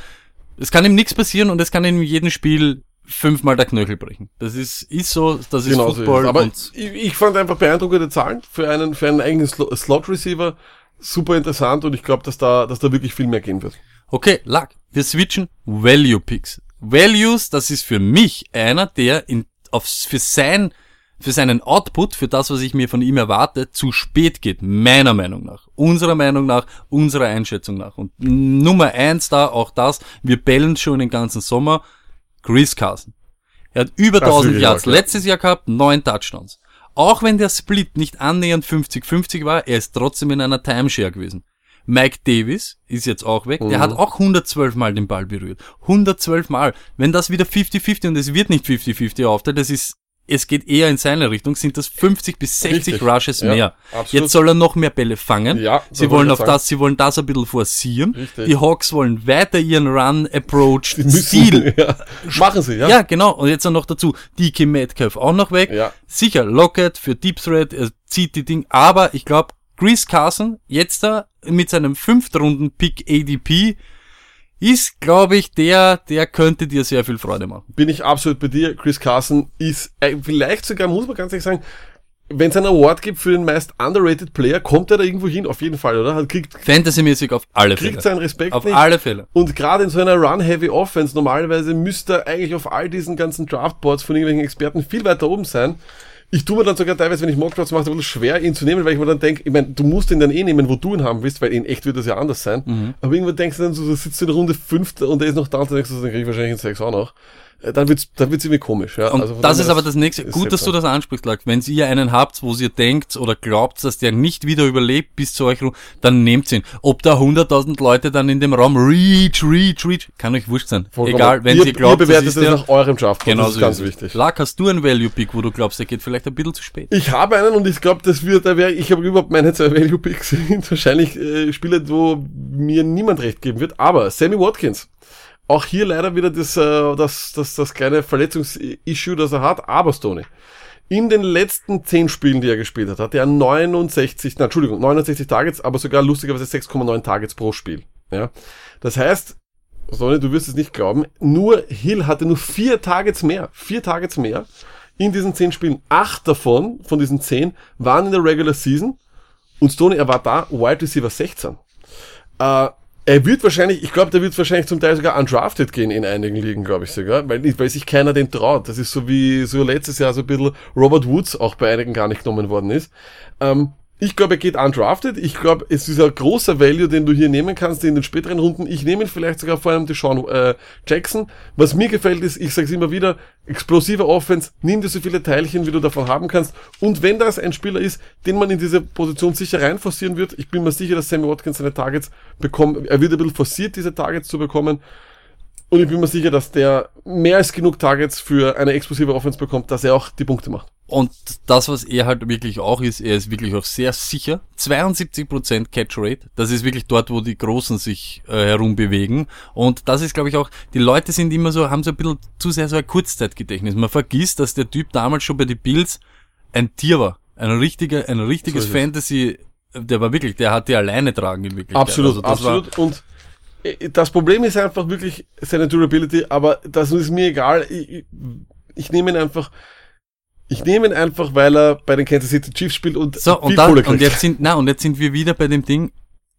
es kann ihm nichts passieren und es kann ihm in jedem Spiel fünfmal der Knöchel brechen. Das ist, ist so, das ist Genau so ist Football. Aber ich, ich fand einfach beeindruckende Zahlen für einen, für einen eigenen Slo- Slot-Receiver. Super interessant und ich glaube, dass da, dass da wirklich viel mehr gehen wird. Okay, Lack, wir switchen Value Picks. Values, das ist für mich einer, der in, aufs, für sein, für seinen Output, für das, was ich mir von ihm erwarte, zu spät geht. Meiner Meinung nach. Unserer Meinung nach, unserer Einschätzung nach. Und Nummer eins da, auch das, wir bellen schon den ganzen Sommer, Chris Carson. Er hat über Das ist 1000 wirklich Yards letztes Jahr gehabt, neun Touchdowns. Auch wenn der Split nicht annähernd 50-50 war, er ist trotzdem in einer Timeshare gewesen. Mike Davis ist jetzt auch weg. Der hat auch 112 Mal den Ball berührt. 112 Mal. Wenn das wieder 50-50 und es wird nicht 50-50 aufteilt, das ist, es geht eher in seine Richtung, sind das 50 bis 60 Richtig. Rushes Ja, mehr. absolut. Jetzt soll er noch mehr Bälle fangen. Ja, sie das wollen auf sagen. das, sie wollen das ein bisschen forcieren. Richtig. Die Hawks wollen weiter ihren Run-Approach Die müssen- Stil ja. Machen sie, ja. ja, genau. Und jetzt noch dazu, DK Metcalf auch noch weg. Ja. Sicher, Lockett für Deep Threat, er zieht die Ding. Aber ich glaube, Chris Carson, jetzt da mit seinem Fünftrunden-Pick ADP, ist, glaube ich, der, der könnte dir sehr viel Freude machen. bin ich absolut bei dir. Chris Carson ist äh, vielleicht sogar, muss man ganz ehrlich sagen, wenn es einen Award gibt für den meist underrated Player, kommt er da irgendwo hin, auf jeden Fall, oder? Hat, kriegt, Fantasymäßig auf alle Fälle. kriegt seinen Respekt Auf nicht. alle Fälle. Und gerade in so einer Run-Heavy Offense, normalerweise müsste er eigentlich auf all diesen ganzen Draftboards von irgendwelchen Experten viel weiter oben sein. Ich tue mir dann sogar teilweise, wenn ich Mockdrafts mache, ein bisschen schwer, ihn zu nehmen, weil ich mir dann denke, ich meine, du musst ihn dann eh nehmen, wo du ihn haben willst, weil in echt wird das ja anders sein. Mhm. Aber irgendwann denkst du dann so, du sitzt in der Runde 5 und er ist noch da und dann denkst du, dann krieg ich wahrscheinlich in 6 auch noch. Äh, Dann wird's, dann wird's irgendwie komisch, ja. Und Also das ist aber das nächste. Gut, dass du das ansprichst, Lack. Wenn ihr einen habt, wo ihr denkt oder glaubt, dass der nicht wieder überlebt bis zu euch, rum, dann nehmt ihn. Ob da 100.000 Leute dann in dem Raum reach, reach, reach, kann euch wurscht sein. Vollkommen. Egal, wenn ihr, ihr glaubt, ihr bewertet das ist der, nach eurem Draftboard, genau das ist so ganz ist wichtig. Lack, hast du einen Value-Pick, wo du glaubst, der geht vielleicht ein bisschen zu spät? Ich habe einen und ich glaube, das wird, da wäre, ich habe überhaupt meine zwei Value Picks sind wahrscheinlich äh, Spiele, wo mir niemand recht geben wird. Aber Sammy Watkins, auch hier leider wieder das, äh, das, das, das kleine Verletzungsissue, das er hat. Aber Stoney, in den letzten zehn Spielen, die er gespielt hat, hat er 69, na, Entschuldigung, 69 Targets, aber sogar lustigerweise 6,9 Targets pro Spiel. Ja, das heißt, Sonny, du wirst es nicht glauben, nur Hill hatte nur vier Targets mehr, vier Targets mehr in diesen zehn Spielen. Acht davon, von diesen zehn, waren in der Regular Season und Stoney, er war da, Wide Receiver 16. Äh, er wird wahrscheinlich, ich glaube, der wird wahrscheinlich zum Teil sogar undrafted gehen in einigen Ligen, glaube ich sogar, weil, weil sich keiner den traut. Das ist so wie so letztes Jahr so ein bisschen Robert Woods auch bei einigen gar nicht genommen worden ist. Ähm, ich glaube, er geht undrafted. Ich glaube, es ist ein großer Value, den du hier nehmen kannst in den späteren Runden. Ich nehme ihn vielleicht sogar vor einem Deshaun äh, Jackson. Was mir gefällt ist, ich sage es immer wieder, explosive Offense, nimm dir so viele Teilchen, wie du davon haben kannst. Und wenn das ein Spieler ist, den man in diese Position sicher reinforcieren wird, ich bin mir sicher, dass Sammy Watkins seine Targets bekommt. Er wird ein bisschen forciert, diese Targets zu bekommen. Und ich bin mir sicher, dass der mehr als genug Targets für eine explosive Offense bekommt, dass er auch die Punkte macht. Und das, was er halt wirklich auch ist, er ist wirklich auch sehr sicher. 72% Catch Rate. Das ist wirklich dort, wo die Großen sich äh, herumbewegen. Und das ist, glaube ich, auch, die Leute sind immer so, haben so ein bisschen zu sehr so ein Kurzzeitgedächtnis. Man vergisst, dass der Typ damals schon bei den Bills ein Tier war. Ein richtiger, ein richtiges So. Fantasy, der war wirklich, der hat die alleine tragen in Wirklichkeit. Absolut, Also das war- absolut. Und äh, das Problem ist einfach wirklich seine Durability, aber das ist mir egal. Ich, ich, ich nehme ihn einfach, ich nehme ihn einfach, weil er bei den Kansas City Chiefs spielt und So, viel und, dann, Kohle und jetzt sind, na, und jetzt sind wir wieder bei dem Ding,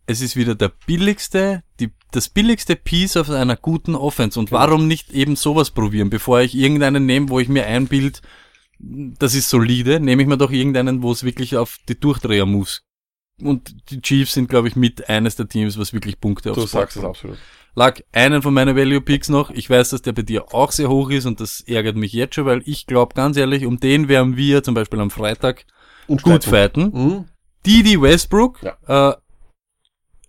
es ist wieder der billigste, die, das billigste Piece auf einer guten Offense. Und warum nicht eben sowas probieren, bevor ich irgendeinen nehme, wo ich mir einbild, das ist solide, nehme ich mir doch irgendeinen, wo es wirklich auf die Durchdreher muss. Und die Chiefs sind, glaube ich, mit eines der Teams, was wirklich Punkte du aufs Board sagst es absolut. Lag einen von meinen Value Picks noch. Ich weiß, dass der bei dir auch sehr hoch ist und das ärgert mich jetzt schon, weil ich glaube ganz ehrlich, um den werden wir zum Beispiel am Freitag Und gut fighten. Mhm. Didi Westbrook, Ja. äh,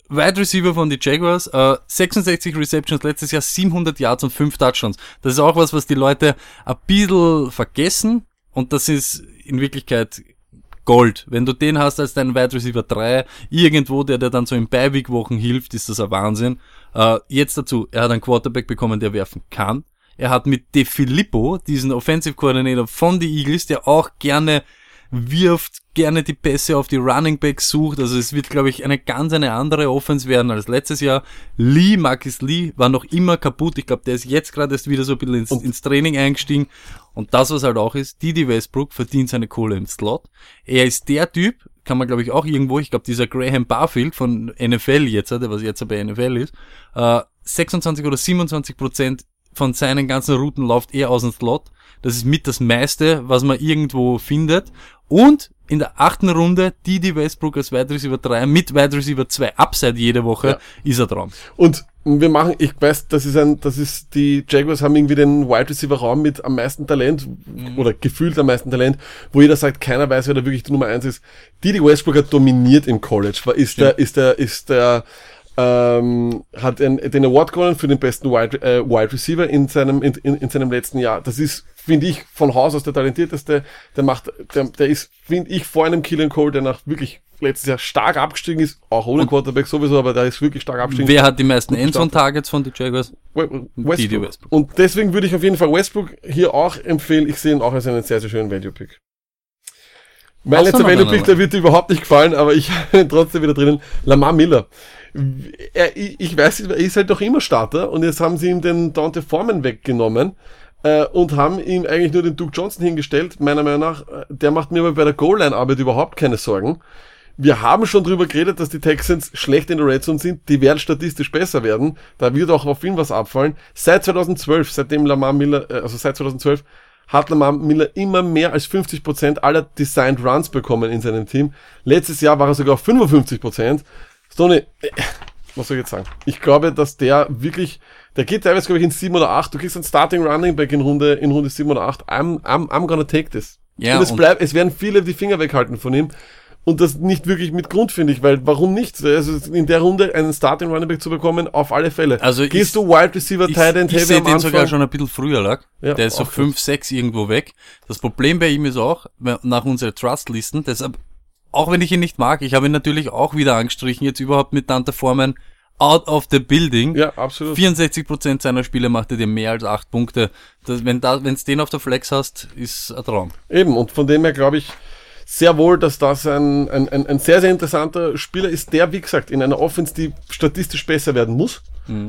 Wide Receiver von die Jaguars, äh, 66 Receptions letztes Jahr, 700 Yards und 5 Touchdowns. Das ist auch was, was die Leute ein bisschen vergessen und das ist in Wirklichkeit Gold. Wenn du den hast als deinen Wide Receiver 3, irgendwo, der dir dann so in Beiweek-Wochen hilft, ist das ein Wahnsinn. Äh, jetzt dazu, er hat einen Quarterback bekommen, der werfen kann. Er hat mit De Filippo, diesen Offensive Coordinator von die Eagles, der auch gerne wirft, gerne die Pässe auf die Running Backs sucht. Also es wird, glaube ich, eine ganz eine andere Offense werden als letztes Jahr. Lee, Marcus Lee, war noch immer kaputt. Ich glaube, der ist jetzt gerade erst wieder so ein bisschen ins, ins Training eingestiegen. Und das, was halt auch ist, Didi Westbrook verdient seine Kohle im Slot. Er ist der Typ, kann man glaube ich auch irgendwo, ich glaube dieser Graham Barfield von NFL jetzt, der was jetzt bei NFL ist, äh, 26 oder 27 Prozent von seinen ganzen Routen läuft er aus dem Slot. Das ist mit das meiste, was man irgendwo findet. Und in der achten Runde Didi Westbrook als Wide Receiver 3 mit Wide Receiver 2 Upside jede Woche Ja. ist ein Traum. Und wir machen, ich weiß, das ist ein, das ist, die Jaguars haben irgendwie den Wide Receiver Raum mit am meisten Talent, oder gefühlt am meisten Talent, wo jeder sagt, keiner weiß, wer da wirklich die Nummer eins ist. Didi Westbrook hat dominiert im College, war, ist der, ist der, ist der, ähm, hat den, den Award gewonnen für den besten Wide, äh, Wide Receiver in seinem, in, in, in seinem letzten Jahr. Das ist, finde ich, von Haus aus der talentierteste, der macht, der, der ist, finde ich, vor einem Killian Cole, der nach wirklich letztes Jahr stark abgestiegen ist, auch ohne Quarterback sowieso, aber der ist wirklich stark abgestiegen. Wer hat die meisten Endzone-Targets von den Jaguars? We- Didi Westbrook. Westbrook. Und deswegen würde ich auf jeden Fall Westbrook hier auch empfehlen. Ich sehe ihn auch als einen sehr, sehr schönen Value-Pick. Mein letzter Value-Pick, der wird dir überhaupt nicht gefallen, aber ich habe ihn trotzdem wieder drinnen. Lamar Miller. Er, ich weiß, er ist halt doch immer Starter und jetzt haben sie ihm den Dante Foreman weggenommen äh, und haben ihm eigentlich nur den Duke Johnson hingestellt. Meiner Meinung nach, äh, der macht mir aber bei der Goal-Line-Arbeit überhaupt keine Sorgen. Wir haben schon drüber geredet, dass die Texans schlecht in der Red Zone sind. Die werden statistisch besser werden. Da wird auch auf ihn was abfallen. Seit 2012, seitdem Lamar Miller, äh, also seit 2012, hat Lamar Miller immer mehr als 50% aller Designed Runs bekommen in seinem Team. Letztes Jahr war er sogar auf 55%. Stoney, äh, was soll ich jetzt sagen? Ich glaube, dass der wirklich, der geht teilweise, glaube ich, in 7 oder 8. Du kriegst einen Starting Running Back in Runde, in Runde 7 oder 8. I'm, I'm, I'm gonna take this. Ja, und es und- bleibt, es werden viele die Finger weghalten von ihm. Und das nicht wirklich mit Grund, finde ich, weil warum nicht? Also in der Runde einen Starting Running Back zu bekommen, auf alle Fälle. Also ich- Gehst du Wide Receiver, Ich, Tight End, ich Heavy sehe am den sogar schon ein bisschen früher lag. Ja, der ist so auch 5, 6 irgendwo weg. Das Problem bei ihm ist auch, nach unseren Trust-Listen, deshalb, auch wenn ich ihn nicht mag, ich habe ihn natürlich auch wieder angestrichen, jetzt überhaupt mit Dante Foreman out of the building. Ja, absolut. 64% seiner Spiele macht er dir mehr als 8 Punkte. Das, wenn da, wenn's den auf der Flex hast, ist ein Traum. Eben, und von dem her glaube ich sehr wohl, dass das ein, ein, ein, ein sehr, sehr interessanter Spieler ist, der, wie gesagt, in einer Offense, die statistisch besser werden muss,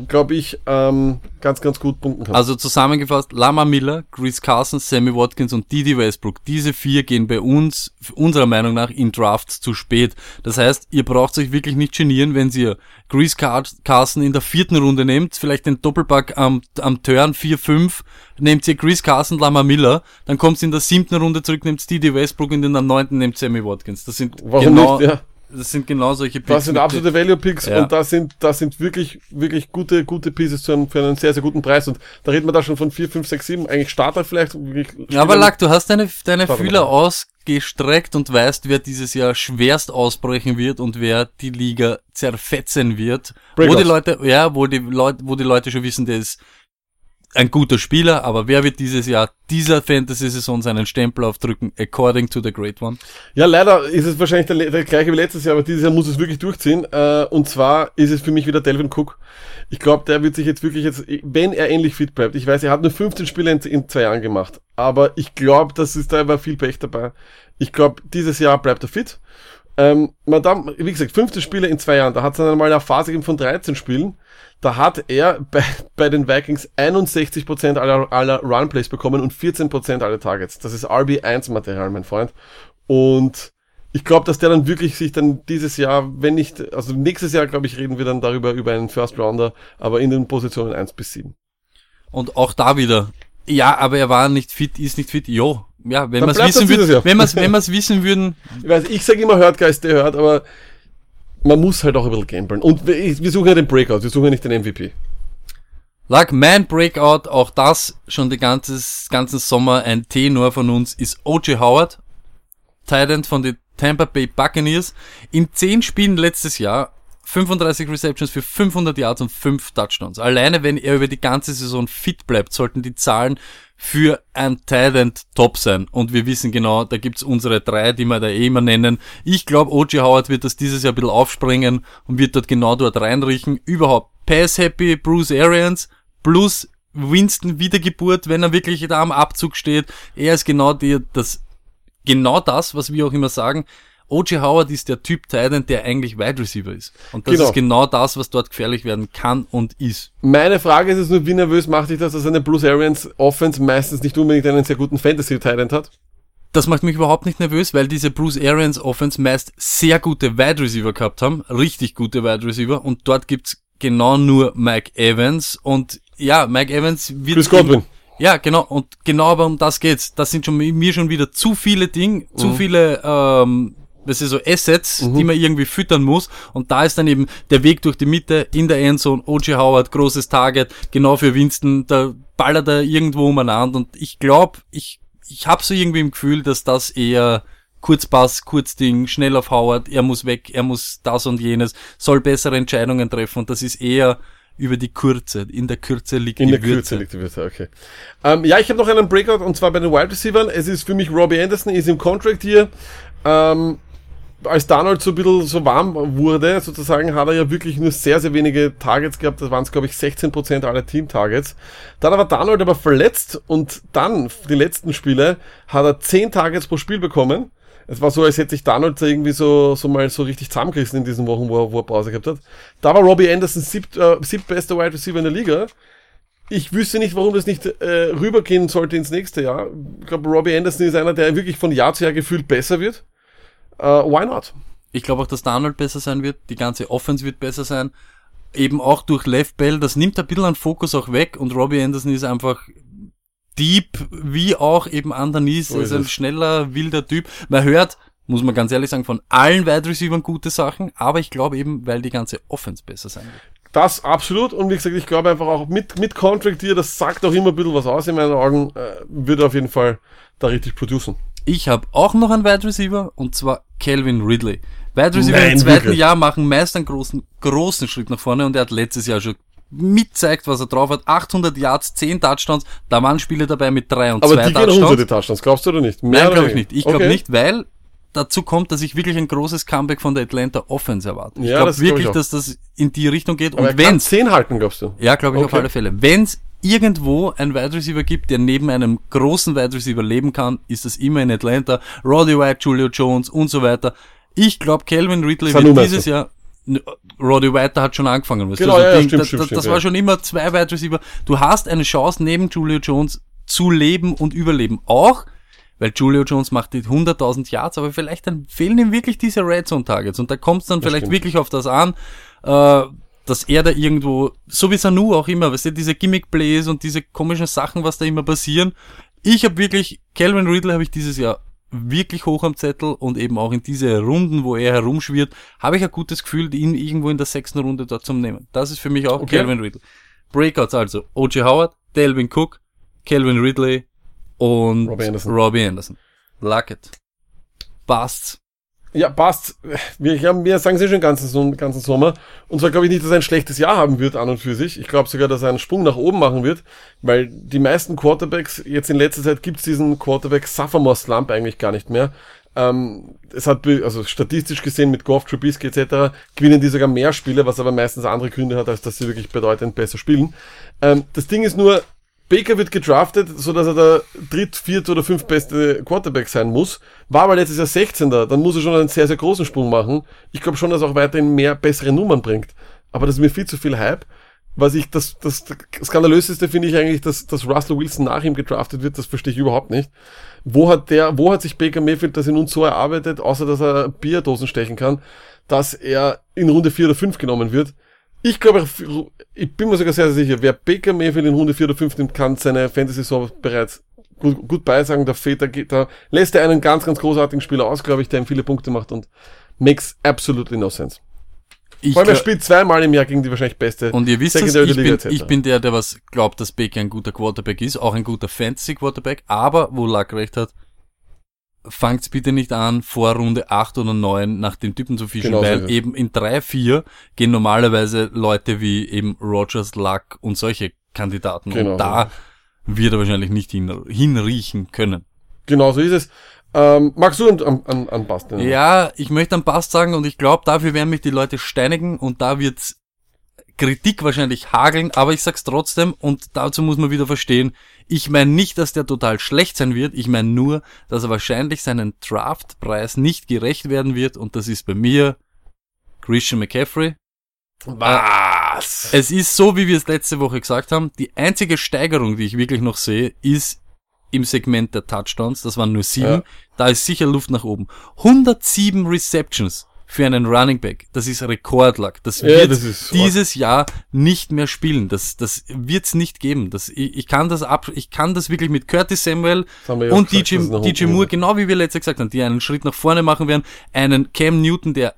glaube ich, ähm, ganz, ganz gut punkten kann. Also zusammengefasst, Lama Miller, Chris Carson, Sammy Watkins und Didi Westbrook. Diese vier gehen bei uns, unserer Meinung nach, in Drafts zu spät. Das heißt, ihr braucht euch wirklich nicht genieren, wenn ihr Chris Car Carson in der vierten Runde nehmt, vielleicht den Doppelpack am, am Turn 4-5, nehmt ihr Chris Carson, Lama Miller, dann kommt in der siebten Runde zurück, nehmt Didi Westbrook und in der neunten nehmt Sammy Watkins. Das sind Warum genau, nicht, ja. Das sind genau solche Picks. Das sind absolute Value-Picks Ja. und das sind, das sind wirklich, wirklich gute, gute Pieces für einen, für einen sehr, sehr guten Preis. Und da reden wir da schon von 4, 5, 6, 7, eigentlich Starter vielleicht. Ja, aber Lack, du hast deine, deine Fühler mal. ausgestreckt und weißt, wer dieses Jahr schwerst ausbrechen wird und wer die Liga zerfetzen wird. Wo Breakouts. die Leute, ja, wo die Leute, wo die Leute schon wissen, der ist ein guter Spieler, aber wer wird dieses Jahr dieser Fantasy-Saison seinen Stempel aufdrücken, according to the Great One? Ja, leider ist es wahrscheinlich der, der gleiche wie letztes Jahr, aber dieses Jahr muss es wirklich durchziehen. Äh, und zwar ist es für mich wieder Delvin Cook. Ich glaube, der wird sich jetzt wirklich jetzt, wenn er ähnlich fit bleibt, ich weiß, er hat nur 15 Spiele in, in zwei Jahren gemacht, aber ich glaube, das ist da war viel Pech dabei. Ich glaube, dieses Jahr bleibt er fit. Ähm, Madame, wie gesagt, 15 Spiele in zwei Jahren, da hat es dann einmal eine Phase gegeben von 13 Spielen. Da hat er bei, bei den Vikings 61% aller, aller Runplays bekommen und 14% aller Targets. Das ist RB1-Material, mein Freund. Und ich glaube, dass der dann wirklich sich dann dieses Jahr, wenn nicht, also nächstes Jahr, glaube ich, reden wir dann darüber, über einen First Rounder, aber in den Positionen 1 bis 7. Und auch da wieder. Ja, aber er war nicht fit, ist nicht fit. Jo. Ja, wenn wir es wissen Jahr. wenn wir es, wenn wir es wissen würden, Ich weiß, ich sage immer, hört Geist, der hört, aber man muss halt auch ein bisschen gamblen. Und wir wir suchen ja den Breakout, wir suchen ja nicht den MVP. Lag Man Breakout, auch das schon den ganzes, ganzen Sommer ein Tenor von uns, ist O.J. Howard, Titan von den Tampa Bay Buccaneers. In 10 Spielen letztes Jahr 35 Receptions für 500 Yards und 5 Touchdowns. Alleine wenn er über die ganze Saison fit bleibt, sollten die Zahlen für ein Titan top sein. Und wir wissen genau, da gibt's unsere drei, die wir da eh immer nennen. Ich glaube, O.J. Howard wird das dieses Jahr ein bisschen aufspringen und wird dort genau dort reinriechen. Überhaupt Pass-Happy Bruce Arians plus Winston Wiedergeburt, wenn er wirklich da am Abzug steht. Er ist genau die, das, genau das, was wir auch immer sagen. O.J. Howard ist der Typ Titan, der eigentlich Wide Receiver ist. Und das Genau. ist genau das, was dort gefährlich werden kann und ist. Meine Frage ist es nur, wie nervös macht dich das, dass eine Bruce Arians Offense meistens nicht unbedingt einen sehr guten Fantasy-Talent hat? Das macht mich überhaupt nicht nervös, weil diese Bruce Arians Offense meist sehr gute Wide Receiver gehabt haben, richtig gute Wide Receiver und dort gibt's genau nur Mike Evans und ja, Mike Evans wird... Chris Godwin. Ja, genau, und genau aber um das geht's. Das sind schon mir schon wieder zu viele Dinge, Mhm. zu viele, ähm, das ist so Assets, die man irgendwie füttern muss. Und da ist dann eben der Weg durch die Mitte in der Endzone, O.J. Howard, großes Target, genau für Winston, da ballert er irgendwo umeinander. Und ich glaube, ich, ich habe so irgendwie im Gefühl, dass das eher Kurzpass, Kurzding, schnell auf Howard, er muss weg, er muss das und jenes, soll bessere Entscheidungen treffen. Und das ist eher über die Kürze. In der Kürze liegt In die der Würze. Kürze liegt die Würze, okay. Ähm, ja, ich habe noch einen Breakout und zwar bei den Wide Receivers. Es ist für mich Robbie Anderson, ist im Contract hier. Ähm, als Donald so ein bisschen so warm wurde, sozusagen, hat er ja wirklich nur sehr, sehr wenige Targets gehabt. Das waren es, glaube ich, 16% aller Team-Targets. Dann war Donald aber verletzt und dann, die letzten Spiele, hat er 10 Targets pro Spiel bekommen. Es war so, als hätte sich Donald irgendwie so, so mal so richtig zusammengerissen in diesen Wochen, wo er, wo er Pause gehabt hat. Da war Robbie Anderson siebt, äh, siebtbester Wide Receiver in der Liga. Ich wüsste nicht, warum das nicht äh, rübergehen sollte ins nächste Jahr. Ich glaube, Robbie Anderson ist einer, der wirklich von Jahr zu Jahr gefühlt besser wird. Äh, why not? Ich glaube auch, dass Donald besser sein wird, die ganze Offense wird besser sein. Eben auch durch Left Bell, das nimmt ein bisschen an Fokus auch weg und Robbie Anderson ist einfach deep, wie auch eben Andanis, So ist also ein schneller, wilder Typ. Man hört, muss man ganz ehrlich sagen, von allen Wide Receivers gute Sachen, aber ich glaube eben, weil die ganze Offense besser sein wird. Das absolut. Und wie gesagt, ich glaube einfach auch mit, mit Contract hier, das sagt auch immer ein bisschen was aus in meinen Augen, äh, wird er auf jeden Fall da richtig producen. Ich habe auch noch einen Wide Receiver und zwar Calvin Ridley. Wide Receiver Nein, im zweiten wirklich? Jahr machen meist einen großen, großen Schritt nach vorne und er hat letztes Jahr schon mitzeigt, was er drauf hat. 800 Yards, 10 Touchdowns, da waren Spiele dabei mit 3 und Aber 2 die gehen Touchdowns. unter die Touchdowns, glaubst du oder nicht? Mehr Nein, glaube ich nicht. Ich glaube Okay. nicht, weil dazu kommt, dass ich wirklich ein großes Comeback von der Atlanta Offense erwarte. Ich Ja, glaube das glaub wirklich, ich dass das in die Richtung geht. Aber er und wenn's 10 halten, glaubst du? ja, glaube ich auf Okay. alle Fälle. Wenn es irgendwo einen Wide Receiver gibt, der neben einem großen Wide Receiver leben kann, ist das immer in Atlanta. Roddy White, Julio Jones und so weiter. Ich glaube, Calvin Ridley Sanu wird dieses? Jahr Roddy White hat schon angefangen. Weißt Genau, du, so ja, stimmt, das, stimmt, das, stimmt, das ja. war schon immer zwei Wide Receiver. Du hast eine Chance, neben Julio Jones zu leben und überleben. Auch, weil Julio Jones macht die 100.000 Yards, aber vielleicht dann fehlen ihm wirklich diese Red Zone Targets. Und da kommt es dann vielleicht stimmt. wirklich auf das an, äh, dass er da irgendwo, so wie Sanu auch immer, weißt du, diese Gimmick-Plays und diese komischen Sachen, was da immer passieren. Ich habe wirklich, Calvin Ridley habe ich dieses Jahr wirklich hoch am Zettel und eben auch in diese Runden, wo er herumschwirrt, habe ich ein gutes Gefühl, ihn irgendwo in der sechsten Runde dort zu nehmen. Das ist für mich auch Okay. Calvin Ridley. Breakouts also, O.J. Howard, Delvin Cook, Calvin Ridley und Robbie Anderson. Robbie Anderson. Luck it. Passt. Ja, passt. Wir, haben, wir sagen es eh schon den ganzen, ganzen Sommer. Und zwar glaube ich nicht, dass er ein schlechtes Jahr haben wird an und für sich. Ich glaube sogar, dass er einen Sprung nach oben machen wird, weil die meisten Quarterbacks, jetzt in letzter Zeit gibt's diesen Quarterback Sophomore Slump eigentlich gar nicht mehr. Ähm, es hat, also statistisch gesehen mit Goff, Trubisky etc., gewinnen die sogar mehr Spiele, was aber meistens andere Gründe hat, als dass sie wirklich bedeutend besser spielen. Ähm, das Ding ist nur, Baker wird gedraftet, so dass er der dritt, viert oder fünf beste Quarterback sein muss. War aber letztes Jahr 16. Dann muss er schon einen sehr, sehr großen Sprung machen. Ich glaube schon, dass er auch weiterhin mehr bessere Nummern bringt. Aber das ist mir viel zu viel Hype. Was ich, das, das skandalöseste finde ich eigentlich, dass, dass Russell Wilson nach ihm gedraftet wird. Das verstehe ich überhaupt nicht. Wo hat der, wo hat sich Baker Mayfield das in uns so erarbeitet, außer dass er Bierdosen stechen kann, dass er in Runde 4 oder 5 genommen wird? Ich glaube, ich bin mir sogar sehr, sehr sicher, wer Baker Mayfield in Runde 4 oder 5 nimmt, kann seine Fantasy-Saison bereits gut, gut beisagen. Der Väter geht, da lässt er einen ganz, ganz großartigen Spieler aus, glaube ich, der ihm viele Punkte macht und makes absolutely no sense. Ich Vor allem, er spielt zweimal im Jahr gegen die wahrscheinlich beste. Und ihr wisst es, ich bin, ich bin der, der was glaubt, dass Baker ein guter Quarterback ist, auch ein guter Fantasy-Quarterback, aber wo Luck recht hat, fangt's bitte nicht an, vor Runde 8 oder 9 nach dem Typen zu fischen, Genau so weil es. eben in 3, 4 gehen normalerweise Leute wie eben Rogers, Luck und solche Kandidaten. Genau und da wird er wahrscheinlich nicht hin, hinriechen können. Genau so ist es. Ähm, magst du an, an, an, an Bastian? Ja, ich möchte einen Pass sagen und ich glaube, dafür werden mich die Leute steinigen und da wird's Kritik wahrscheinlich hageln, aber ich sag's trotzdem und dazu muss man wieder verstehen, ich meine nicht, dass der total schlecht sein wird, ich meine nur, dass er wahrscheinlich seinen Draftpreis nicht gerecht werden wird und das ist bei mir Christian McCaffrey. Was? Es ist so, wie wir es letzte Woche gesagt haben, die einzige Steigerung, die ich wirklich noch sehe, ist im Segment der Touchdowns, das waren nur sieben, Ja. da ist sicher Luft nach oben. 107 Receptions für einen Running Back. Das ist Rekordlack. Das Ja, wird das ist dieses Jahr nicht mehr spielen. Das, das wird's nicht geben. Das, ich, ich kann das ab, ich kann das wirklich mit Curtis Samuel ja und gesagt, DJ, DJ Moore, genau wie wir letztes gesagt haben, die einen Schritt nach vorne machen werden, einen Cam Newton, der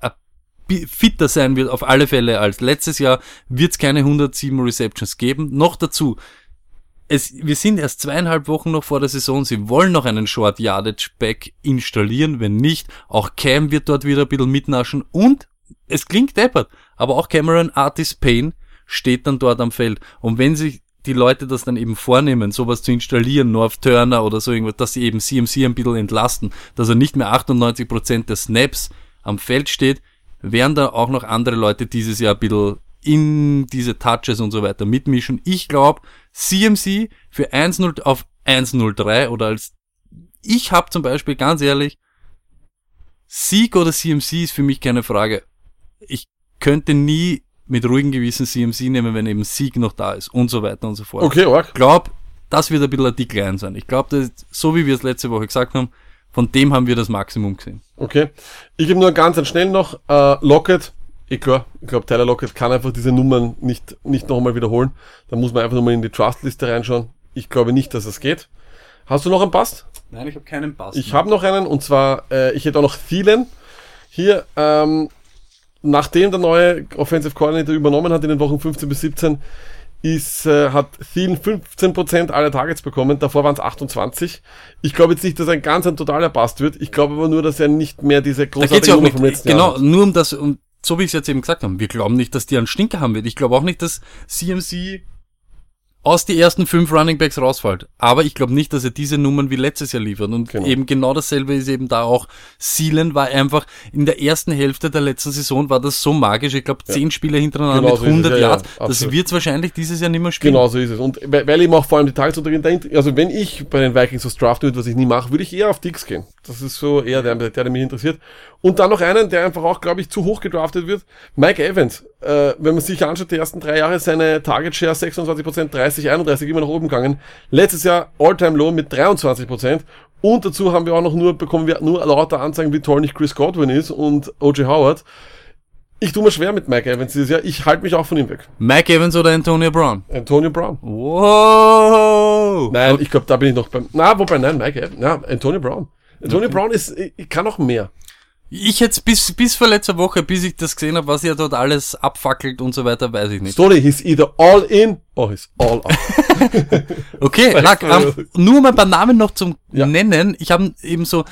fitter sein wird auf alle Fälle als letztes Jahr, wird's keine 107 Receptions geben. Noch dazu, es, wir sind erst zweieinhalb Wochen noch vor der Saison. Sie wollen noch einen Short Yardage Back installieren. Wenn nicht, auch Cam wird dort wieder ein bisschen mitnaschen. Und es klingt deppert, aber auch Cameron Artis Payne steht dann dort am Feld. Und wenn sich die Leute das dann eben vornehmen, sowas zu installieren, North Turner oder so irgendwas, dass sie eben CMC ein bisschen entlasten, dass er nicht mehr 98% der Snaps am Feld steht, werden da auch noch andere Leute dieses Jahr ein bisschen in diese Touches und so weiter mitmischen. Ich glaube, CMC für 1-0 auf 1-0-3 oder als ich habe zum Beispiel ganz ehrlich, Sieg oder CMC ist für mich keine Frage. Ich könnte nie mit ruhigem Gewissen CMC nehmen, wenn eben Sieg noch da ist und so weiter und so fort. Okay, arg. Ich glaube, das wird ein bisschen ein Decline sein. Ich glaube, so wie wir es letzte Woche gesagt haben, von dem haben wir das Maximum gesehen. Okay. Ich habe nur ganz schnell noch äh, Lockett. Eh klar, ich glaube, Tyler Lockett kann einfach diese Nummern nicht, nicht nochmal wiederholen. Da muss man einfach nochmal in die Trust-Liste reinschauen. Ich glaube nicht, dass es geht. Hast du noch einen Pass? Nein, ich habe keinen Pass. Ich habe noch einen und zwar, äh, ich hätte auch noch Thielen. Hier, ähm, nachdem der neue Offensive Coordinator übernommen hat in den Wochen 15 bis 17, ist, äh, hat Thielen 15% aller Targets bekommen, davor waren es 28. Ich glaube jetzt nicht, dass er ein ganz ein totaler Bast wird. Ich glaube aber nur, dass er nicht mehr diese großartige Nummer vom letzten genau, Jahr hat. nur um das, um, so wie ich es jetzt eben gesagt habe, wir glauben nicht, dass die einen Stinker haben wird. Ich glaube auch nicht, dass CMC aus die ersten fünf Running Backs rausfällt. Aber ich glaube nicht, dass er diese Nummern wie letztes Jahr liefert. Und Genau. eben genau dasselbe ist eben da auch. Sealand war einfach, in der ersten Hälfte der letzten Saison war das so magisch. Ich glaube, zehn Spiele hintereinander Genau mit so ist es, 100 ja, ja, Yards. das absolut. wird wahrscheinlich dieses Jahr nicht mehr spielen. Genau so ist es. Und weil eben auch vor allem die Tagesuntergehen dahinter, also wenn ich bei den Vikings was draften würde, was ich nie mache, würde ich eher auf Dix gehen. Das ist so eher der, der, der mich interessiert. Und dann noch einen, der einfach auch, glaube ich, zu hoch gedraftet wird. Mike Evans. Äh, wenn man sich anschaut, die ersten drei Jahre seine Target Share 26%, 30, 31 immer nach oben gegangen. Letztes Jahr All-Time Low mit 23%. Und dazu haben wir auch noch nur, bekommen wir nur lauter Anzeigen, wie toll nicht Chris Godwin ist und O.J. Howard. Ich tue mir schwer mit Mike Evans dieses Jahr. Ich halte mich auch von ihm weg. Mike Evans oder Antonio Brown? Antonio Brown. Wow! Nein, ich glaube, da bin ich noch beim. Na, wobei, nein, Mike Evans. Ja, Antonio Brown. Antonio Brown ist, ich kann auch mehr. Ich jetzt bis, bis vor letzter Woche, bis ich das gesehen habe, was er dort alles abfackelt und so weiter, weiß ich nicht. Story, he's either all in or he's all out. Okay, Lack, ähm, nur mal ein paar Namen noch zum Ja. Nennen. Ich habe eben so,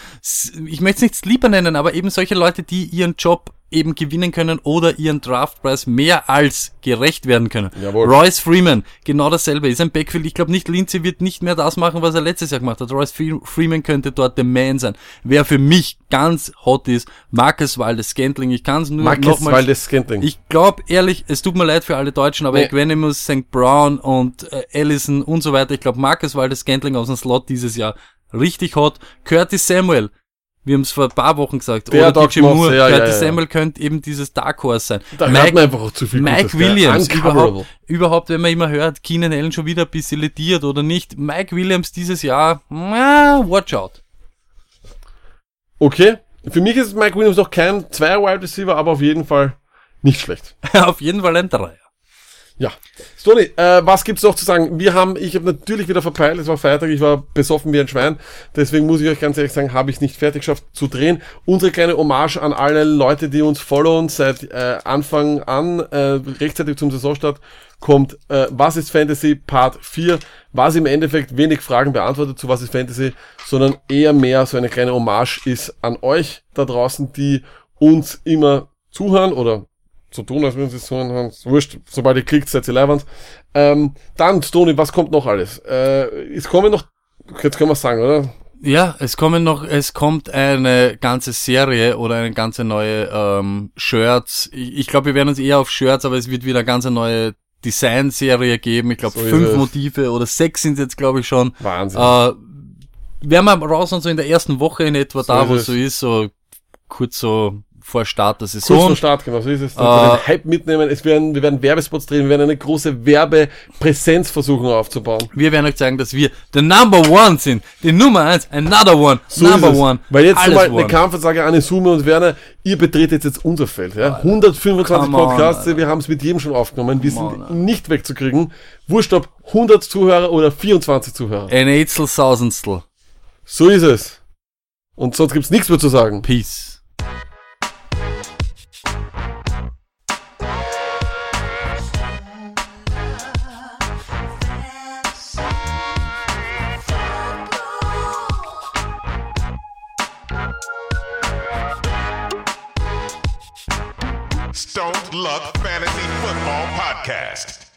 ich möchte es nicht Sleeper nennen, aber eben solche Leute, die ihren Job eben gewinnen können oder ihren Draftpreis mehr als gerecht werden können. Jawohl. Royce Freeman, genau dasselbe, ist ein Backfield. Ich glaube nicht, Lindsay wird nicht mehr das machen, was er letztes Jahr gemacht hat. Royce Fre- Freeman könnte dort der Man sein. Wer für mich ganz hot ist, Marcus Waldes Scantling. Ich kann es nur Marcus nochmal Waldes Scantling. ich glaube ehrlich, es tut mir leid für alle Deutschen, aber Nee. Equanimus, St. Brown und äh, Allison und so weiter. Ich glaube, Marcus Waldes Scantling aus dem Slot dieses Jahr richtig hot. Curtis Samuel, wir haben es vor ein paar Wochen gesagt, Der oder DJ Moore. ja, Curtis ja, ja. Samuel könnte eben dieses Dark Horse sein. da hört man einfach auch zu viel Mike Gutes? Williams, überhaupt, überhaupt, wenn man immer hört, Keenan Allen schon wieder ein bisschen lediert oder nicht. Mike Williams dieses Jahr, ah, watch out. Okay. Für mich ist Mike Williams noch kein Zweier Wide Receiver, aber auf jeden Fall nicht schlecht. Auf jeden Fall ein Dreier. Ja. Stoney, äh, was gibt's noch zu sagen? Wir haben, ich habe natürlich wieder verpeilt, es war Freitag, ich war besoffen wie ein Schwein. Deswegen muss ich euch ganz ehrlich sagen, habe ich nicht fertig geschafft zu drehen. Unsere kleine Hommage an alle Leute, die uns followen seit äh, Anfang an, äh, rechtzeitig zum Saisonstart, kommt äh, Was ist Fantasy Part 4, was im Endeffekt wenig Fragen beantwortet zu Was ist Fantasy, sondern eher mehr so eine kleine Hommage ist an euch da draußen, die uns immer zuhören oder so tun, als würden sie es so haben. Wurscht, sobald ihr klickt, seid ihr leibend. Ähm, dann, Stony, was kommt noch alles? Äh, es kommen noch, jetzt können wir sagen, oder? Ja, es kommen noch, es kommt eine ganze Serie oder eine ganze neue ähm, Shirts. Ich, ich glaube, wir werden uns eher auf Shirts, aber es wird wieder eine ganze neue Design-Serie geben. Ich glaube, So fünf. Motive oder sechs sind jetzt, glaube ich, schon. Wahnsinn. Äh, werden wir raus und so in der ersten Woche in etwa So da, wo es so ist, so kurz so vor Start der Kurz vor Saison. Start, genau, so ist es. Dann Äh, den Hype mitnehmen. Es werden, wir werden Werbespots drehen, wir werden eine große Werbepräsenz versuchen aufzubauen. Wir werden euch zeigen, dass wir the number one sind. Die Nummer eins, another one, So number one. Weil jetzt mal eine. Kampfansage an Summe und Werner, ihr betretet jetzt unser Feld. Ja? 125 Come on, Podcasts, Alter. wir haben es mit jedem schon aufgenommen, wir Come sind on, nicht wegzukriegen. Wurscht ob 100 Zuhörer oder 24 Zuhörer. Ein Eidstel, Sausendstel. So ist es. Und sonst gibt's nichts mehr zu sagen. Peace. Luck Fantasy Football Podcast.